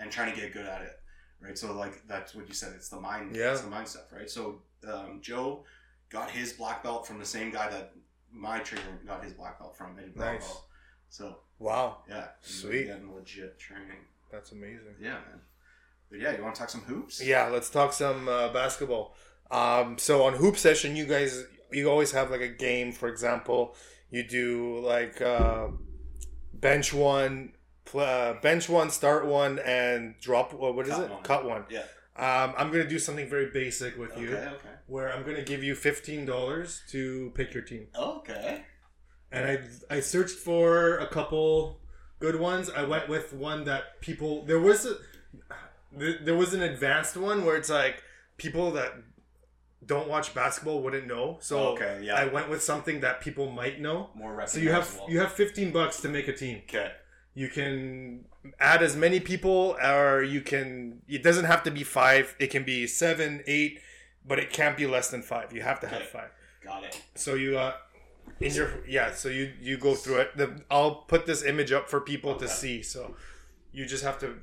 and trying to get good at it. Right. So like that's what you said. It's the mind. Yeah. It's the mind stuff. Right. So um, Joe got his black belt from the same guy that my trainer got his black belt from. Eddie Nice. Bravo. So Wow. yeah, Sweet. getting legit training. That's amazing. Yeah, man. But yeah, you want to talk some hoops? Yeah, let's talk some uh, basketball. Um, so on hoop session, you guys, you always have like a game. For example, you do like uh, bench one, pl- uh, bench one, start one, and drop. What what is Cut it? one. Cut one. Yeah. Um, I'm gonna do something very basic with Okay, you, okay. where I'm gonna give you fifteen dollars to pick your team. Okay. And I I searched for a couple good ones. I went with one that people there was a there was an advanced one where it's like people that don't watch basketball wouldn't know. So Okay, yeah. I went with something that people might know. More So you have you have 15 bucks to make a team. Okay. You can add as many people or you can it doesn't have to be 5. It can be 7, 8, but it can't be less than 5. You have to have Okay. 5. Got it. So you uh in your yeah, so you you go through it. The, I'll put this image up for people to see. So you just have to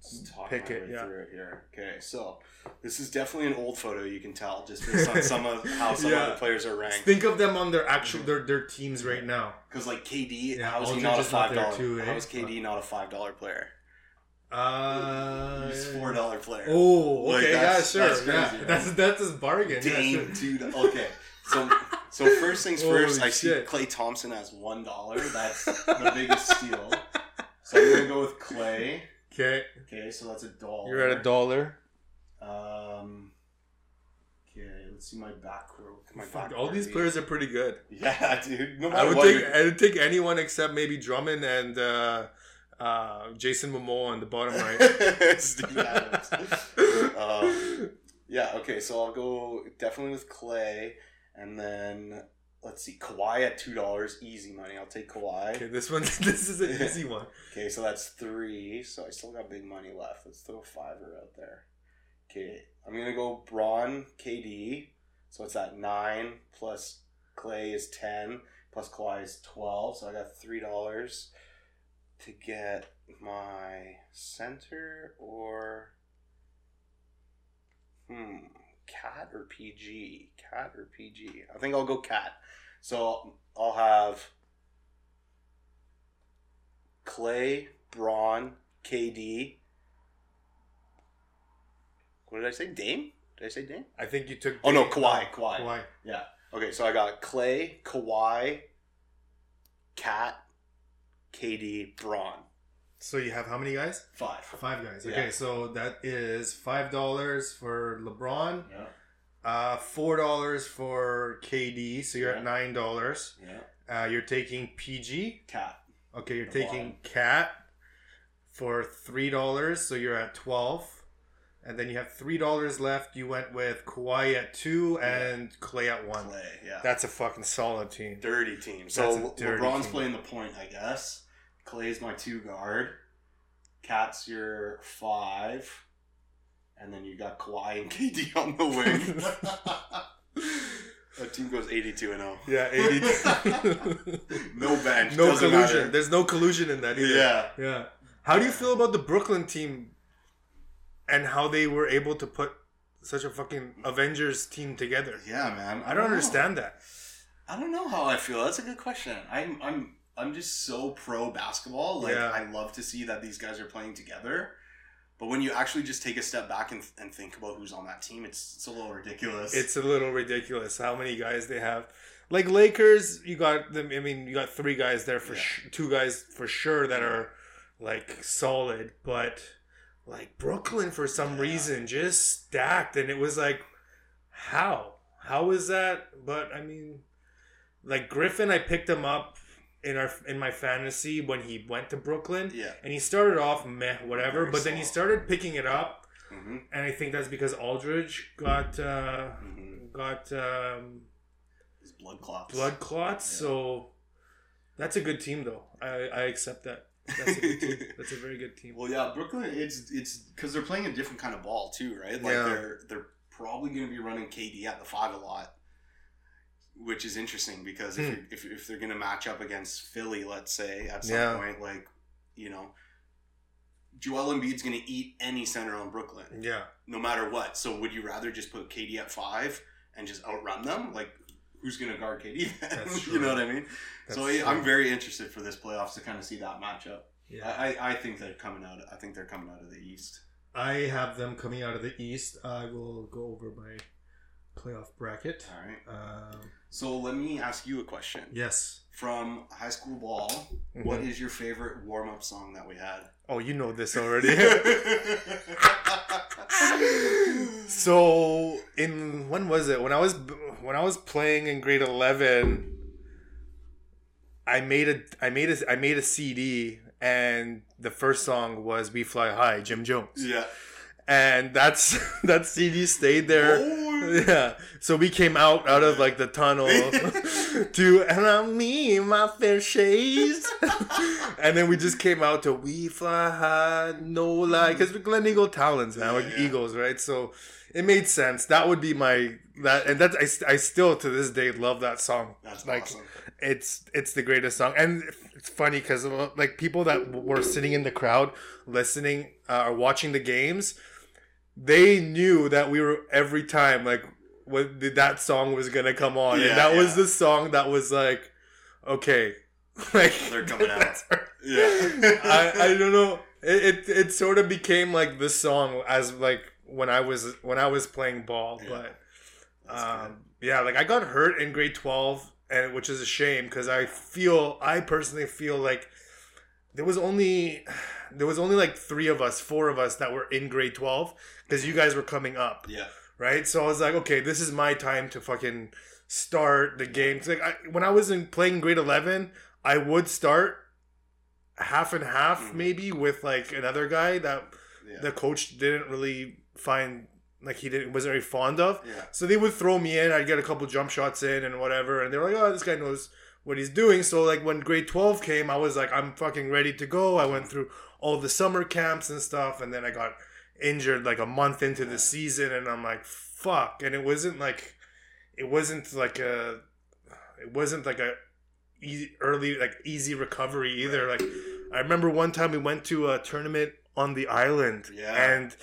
Just Pick it, yeah. through it here. Okay, so this is definitely an old photo. You can tell just based on some of how some Yeah. of the players are ranked. think of them on their actual their their teams right now. Because like KD, Yeah, how is he not a five dollar? too, eh? How is KD not a five dollar player? Uh He's four dollar player. Oh, Like, okay, yeah, that's- sure. that's crazy, yeah. right? That's that's his bargain. yeah, sure. dude. Okay, so so first things first, Holy I see shit. Klay Thompson as one dollar. That's the biggest steal. So I'm gonna go with Klay. Okay, Okay, so that's a dollar. you're at a dollar. Um. Okay, let's see my back row. My Fuck, back all these players are pretty good. Yeah, dude. No I would take I would take anyone except maybe Drummond and uh, uh, Jason Momoa on the bottom right. Steve Adams. um, yeah, okay, so I'll go definitely with Klay, and then let's see, Kawhi at two dollars, easy money. I'll take Kawhi. Okay, this one this is an easy one. Okay, so that's three. So I still got big money left. Let's throw a fiver out there. Okay, I'm gonna go Bron KD. So it's at nine plus Klay is ten plus Kawhi is twelve. So I got three dollars to get my center or hmm KAT or PG KAT or PG. I think I'll go KAT. So I'll have Klay, Bron, KD. What did I say? Dame? Did I say Dame? I think you took. Oh no, Kawhi. Kawhi. Kawhi. Yeah. Okay, so I got Klay, Kawhi, KAT, KD, Bron. So you have how many guys? Five. Five guys. Yeah. Okay, so that is five dollars for LeBron, Yeah. uh, four dollars for KD. So you're Yeah. at nine dollars. Yeah. Uh, you're taking PG. KAT. Okay, you're The taking KAT for three dollars. So you're at twelve. And then you have three dollars left. You went with Kawhi at two Yeah. and Klay at one. Klay. Yeah. That's a fucking solid team. dirty team. So LeBron's team. playing the point, I guess. Klay's my two guard. KAT's your five. And then you got Kawhi and KD on the wing. that team goes 82 and 0. Yeah, eighty. No bench. no doesn't collusion. matter. There's no collusion in that either. Yeah. Yeah. How do you feel about the Brooklyn team and how they were able to put such a fucking Avengers team together? Yeah, man. I don't know. understand that. I don't know how I feel. That's a good question. I'm I'm I'm just so pro basketball. Like Yeah. I love to see that these guys are playing together. But when you actually just take a step back and, and think about who's on that team, it's it's a little ridiculous. It's a little ridiculous how many guys they have. Like Lakers, you got them. I mean, you got three guys there for Yeah. sh- two guys for sure that are like solid, but like Brooklyn for some Yeah. reason just stacked, and it was like, how? How is that? But I mean, like Griffin, I picked him up in our in my fantasy when he went to Brooklyn, yeah. and he started off meh, whatever, Very but then he started picking it up, Mm-hmm. and I think that's because Aldridge got. uh Mm-hmm. got um, His blood clots. blood clots. Yeah. So that's a good team, though. I, I accept that. That's a good team. That's a very good team. Well, yeah, Brooklyn. It's it's because they're playing a different kind of ball too, right? Like Yeah. they're they're probably going to be running KD at the five a lot, which is interesting because if Hmm. you're, if if they're going to match up against Philly, let's say at some Yeah. point, like you know, Joel Embiid's going to eat any center on Brooklyn, Yeah, no matter what. So would you rather just put KD at five and just outrun them? Like, who's going to guard KD? You know what I mean? so That's I, I'm very interested for this playoffs to kind of see that matchup. yeah. I, I I think they're coming out. I think they're coming out of the East. I have them coming out of the East. I will go over my playoff bracket. All right. Um, So let me ask you a question. yes. from high school ball, mm-hmm. what is your favorite warm up song that we had? Oh, you know this already. so in when was it? When I was when I was playing in grade eleven, I made a I made a I made a CD, and the first song was "We Fly High," Jim Jones, yeah. and that's that CD stayed there. Oh. Yeah. So we came out out of like the tunnel to and I'm me my fair shades. and then we just came out to We Fly High, no lie. Because we're Gleneagle Talons now, Yeah, like yeah. Eagles, right? So it made sense. That would be my that and that I, I still to this day love that song. That's like awesome. it's it's the greatest song and it's funny because like people that were sitting in the crowd listening uh, or watching the games they knew that we were every time like when that song was gonna come on Yeah, and that was the song that was like okay like They're coming out. Yeah. I, I don't know it, it it sort of became like this song as like when I was when I was playing ball Yeah. but That's um, yeah, like I got hurt in grade twelve, and which is a shame because I feel I personally feel like there was only there was only like three of us, four of us that were in grade twelve because you guys were coming up. Yeah. right? So I was like, okay, this is my time to fucking start the game. Like I, when I was in playing grade eleven, I would start half and half Mhm. maybe with like another guy that Yeah. the coach didn't really find like he didn't wasn't very fond of. yeah. So they would throw me in. I'd get a couple jump shots in and whatever. And they're like, oh, this guy knows what he's doing. So like when grade twelve came, I was like, I'm fucking ready to go. I went through all the summer camps and stuff, and then I got injured like a month into the season, and I'm like, fuck. And it wasn't like, it wasn't like a, it wasn't like a easy, early like easy recovery either. Like I remember one time we went to a tournament on the island, Yeah. and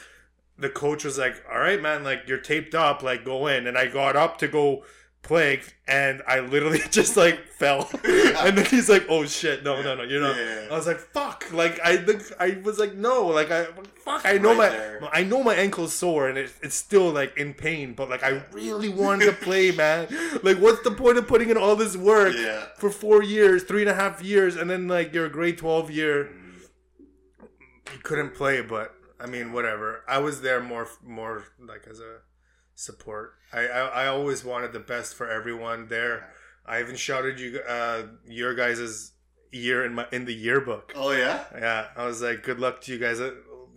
the coach was like, "All right, man, like you're taped up, like go in." And I got up to go play, and I literally just like fell. and then he's like, "Oh shit, no, no, no, you're not." Yeah. I was like, "Fuck!" Like I, the, I was like, "No!" Like I, fuck, I know Right my, there. I know my ankle's sore and it, it's still like in pain, but like I really wanted to play, man. Like, what's the point of putting in all this work Yeah. for four years, three and a half years, and then like your grade twelve year, you couldn't play? But I mean, whatever. I was there more, more like as a support. I, I, I always wanted the best for everyone there. I even shouted you, uh, your guys' year in my in the yearbook. Oh yeah. Yeah, I was like, good luck to you guys.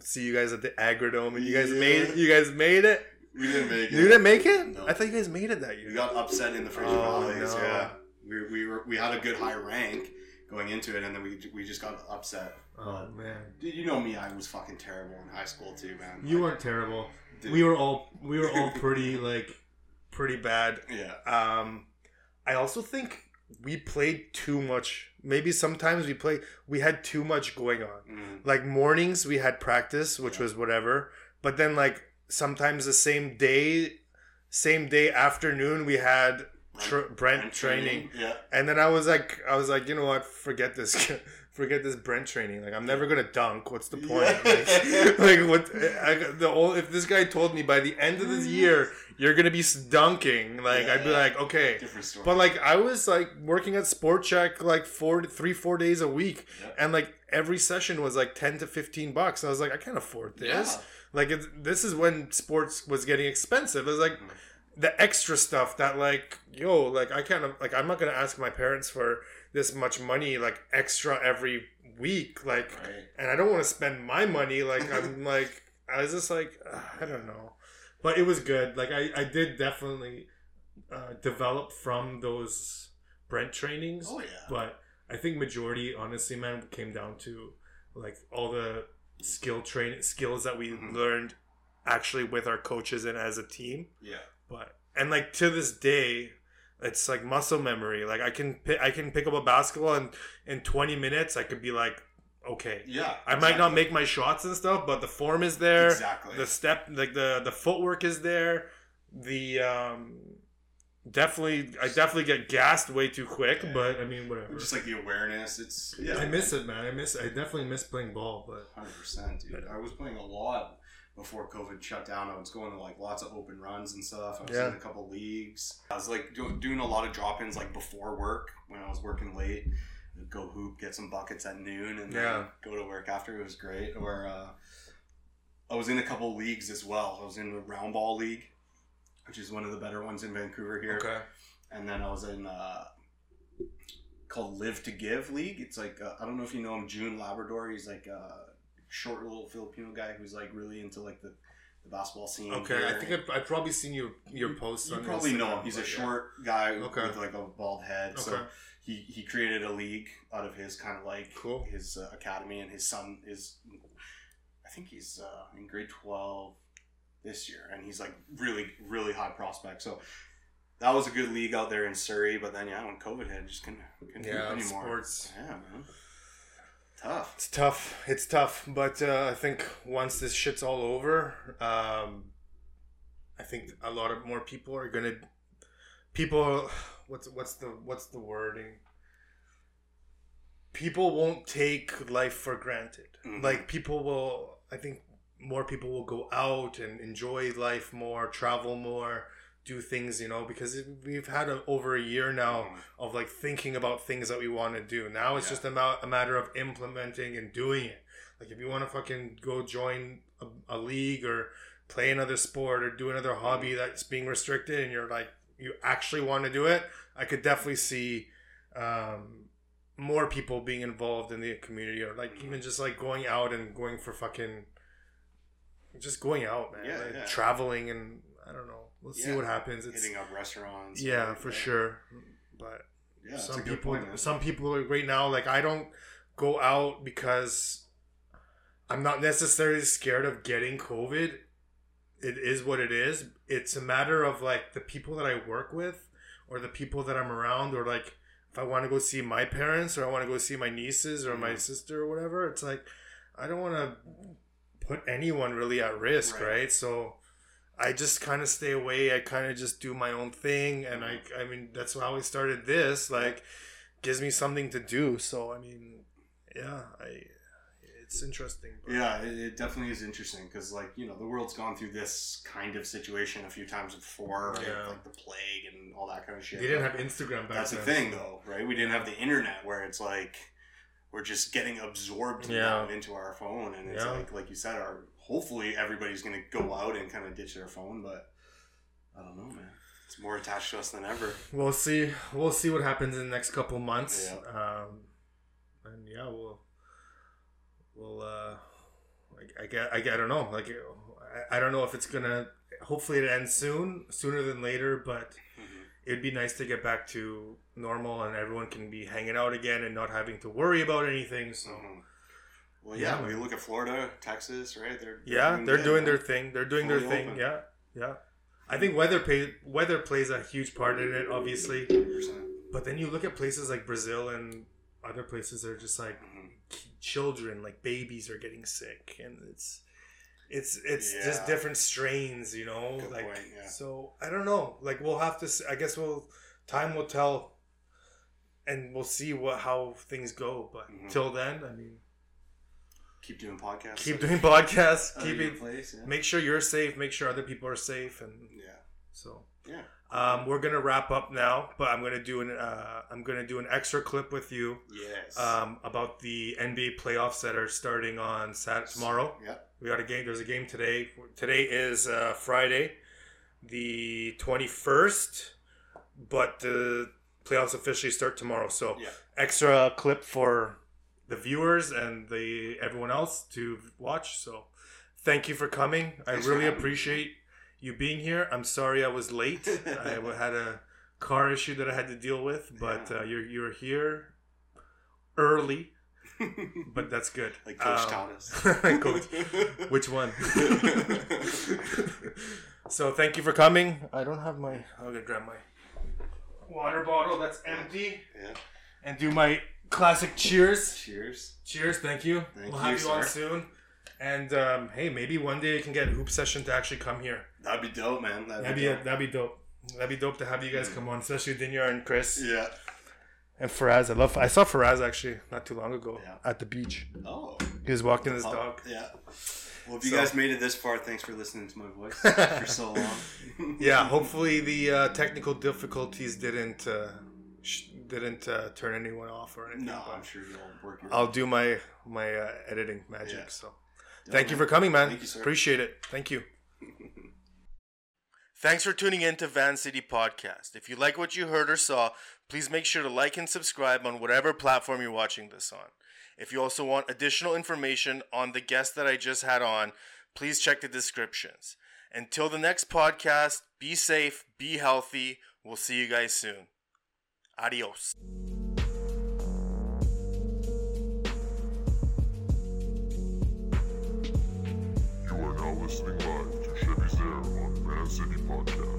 See you guys at the Agrodome, and you guys Yeah. made it. You guys made it. We didn't make it. You didn't make it? No. I thought you guys made it that year. We got upset in the Fraser Oh, Valleys. no. Yeah. We, we were we had a good high rank going into it, and then we we just got upset. Oh man, Dude, you know me, I was fucking terrible in high school too, man. you Like, weren't terrible. Dude, We were all we were all pretty like pretty bad. Yeah. Um, I also think we played too much. Maybe sometimes we play. We had too much going on. Mm. Like mornings we had practice, which Yeah. was whatever. But then like sometimes the same day, same day afternoon we had tr- Brent, training. Yeah. And then I was like, I was like, you know what? Forget this, forget this Brent training. Like, I'm never gonna dunk. What's the point? Yeah. Like, like what? I, the old, if this guy told me by the end of this year you're gonna be dunking, like, Yeah, I'd be yeah. like, okay. Different story. But like, I was like working at Sport Chek like four, three, four days a week, Yeah. and like every session was like ten to fifteen bucks. I was like, I can't afford this. Yeah. Like, it's, this is when sports was getting expensive. It was like Mhm. the extra stuff that like yo like i can't like i'm not gonna ask my parents for this much money like extra every week like Right. and i don't want to spend my money like i'm like i was just like uh, i don't know but it was good like i i did definitely uh, develop from those brent trainings Oh yeah. but i think majority honestly man came down to like all the skill train skills that we Mhm. learned actually with our coaches and as a team yeah. but and like to this day it's like muscle memory like i can pi- i can pick up a basketball and in 20 minutes i could be like okay Yeah. i might not make my shots and stuff but the form is there exactly. the step like the the footwork is there the um definitely i definitely get gassed way too quick Yeah. but i mean whatever just like the awareness. It's yeah. i miss it man i miss i definitely miss playing ball but Hundred percent, dude. I was playing a lot before COVID shut down. I was going to like lots of open runs and stuff. I was Yeah. in a couple leagues. I was like do, doing a lot of drop ins like before work when I was working late. I'd go hoop, get some buckets at noon, and Yeah. then go to work after. It was great. Or uh, I was in a couple leagues as well. I was in the round ball league, which is one of the better ones in Vancouver here Okay. and then I was in uh, called Live to Give League. It's like uh, I don't know if you know him, June Labrador. He's like a short little Filipino guy who's like really into like the, the basketball scene. Okay. here. I think I've, I've probably seen your your posts. you on probably know him. He's a but yeah. short guy Okay. with like a bald head. So he he created a league out of his kind of like Cool. his uh, academy, and his son is I think he's uh, in grade twelve this year, and he's like really really high prospect. So. That was a good league out there in Surrey, but then yeah, when COVID hit, just couldn't couldn't do it Yeah, anymore. sports. Yeah, man. Tough. It's tough. It's tough, but uh, I think once this shit's all over, um, I think a lot of more people are gonna. People, what's what's the what's the wording? People won't take life for granted. Mhm. Like people will. I think more people will go out and enjoy life more, travel more, do things. You know, because we've had a, over a year now Mhm. of like thinking about things that we want to do. Now it's Yeah. just about a matter of implementing and doing it. Like if you want to fucking go join a, a league or play another sport or do another hobby that's being restricted and you're like you actually want to do it, I could definitely see um, more people being involved in the community or like even just like going out and going for fucking just going out, man. Yeah, like, yeah. Traveling and I don't know. Let's see what happens. It's Hitting up restaurants. yeah, for sure. But Yeah, some people point, some people are- right now like i don't go out because i'm not necessarily scared of getting covid it is what it is it's a matter of like the people that i work with or the people that i'm around or like if i want to go see my parents or i want to go see my nieces or my Mhm. sister or whatever it's like i don't want to put anyone really at risk Right. right, so I just kind of stay away. I kind of just do my own thing, and I, I mean, that's how we started this. Like, gives me something to do. So, I mean, yeah, I, it's interesting. but- Yeah, it, it definitely is interesting because, like, you know, the world's gone through this kind of situation a few times before, right? Yeah. like the plague and all that kind of shit. They didn't have Instagram back That's the thing, though, right? We didn't have the internet where it's like we're just getting absorbed Yeah. now into our phone, and it's Yeah. like, like you said, our hopefully everybody's gonna go out and kind of ditch their phone, but I don't know, man. It's more attached to us than ever. We'll see. We'll see what happens in the next couple months. Yeah. Um, and yeah, we'll, we'll. Uh, I, I get. I, I don't know. Like, I, I don't know if it's gonna. Hopefully, it ends soon, sooner than later. But it'd be nice to get back to normal and everyone can be hanging out again and not having to worry about anything. So Mhm. Well, yeah, Yeah, when you look at Florida, Texas, right? They're yeah, they're good, doing their thing. They're doing their thing. open. Yeah, yeah. I think weather pay, weather plays a huge part in it, obviously. 100%. But then you look at places like Brazil and other places that are just like Mhm. children, like babies, are getting sick, and it's it's it's just different strains, you know. Good like point, yeah. so, I don't know. Like we'll have to. I guess we'll time will tell, and we'll see what how things go. But Mhm. till then, I mean, Keep doing podcasts. keep doing podcasts. Keep it. place. Yeah. Make sure you're safe. Make sure other people are safe, and yeah. so. Yeah. Um, we're gonna wrap up now, but I'm gonna do an uh, I'm gonna do an extra clip with you Yes. um, about the NBA playoffs that are starting on Sat tomorrow. Yeah. We got a game. There's a game today. Today is uh, Friday, the 21st, but the playoffs officially start tomorrow. So Yeah. extra clip for the viewers and the everyone else to watch. So thank you for coming. Thanks I really appreciate you being here. I'm sorry I was late. I had a car issue that I had to deal with, but Yeah. uh, you're you're here early, but that's good. like Coach Um, Thomas. Coach. Which one? so thank you for coming. I don't have my. I'm gonna grab my water bottle that's empty yeah. and do my classic cheers. Cheers. Cheers, thank you. Thank we'll you, have you on soon. And um, hey, maybe one day you can get Hoop Session to actually come here. That'd be dope, man. That'd, That'd be dope. that'd be dope. That'd be dope to have you guys come on, especially Dinyar and Chris Yeah. and Faraz. I love. I saw Faraz actually not too long ago Yeah. at the beach. Oh. He was walking his Oh, dog. Yeah. Well, if you So- guys made it this far, thanks for listening to my voice for so long. yeah, hopefully the uh, technical difficulties didn't uh, sh- didn't uh, turn anyone off or anything. No, but I'm sure you'll work your. I'll do my my uh, editing magic. Yeah. So, thank you for coming, man. Thank you, sir. Appreciate it. Thank you. Thanks for tuning in to Van City Podcast. If you like what you heard or saw, please make sure to like and subscribe on whatever platform you're watching this on. If you also want additional information on the guest that I just had on, please check the descriptions. Until the next podcast, be safe, be healthy. We'll see you guys soon. Adios. You are now listening live to Chevy's Air on Van City Podcast.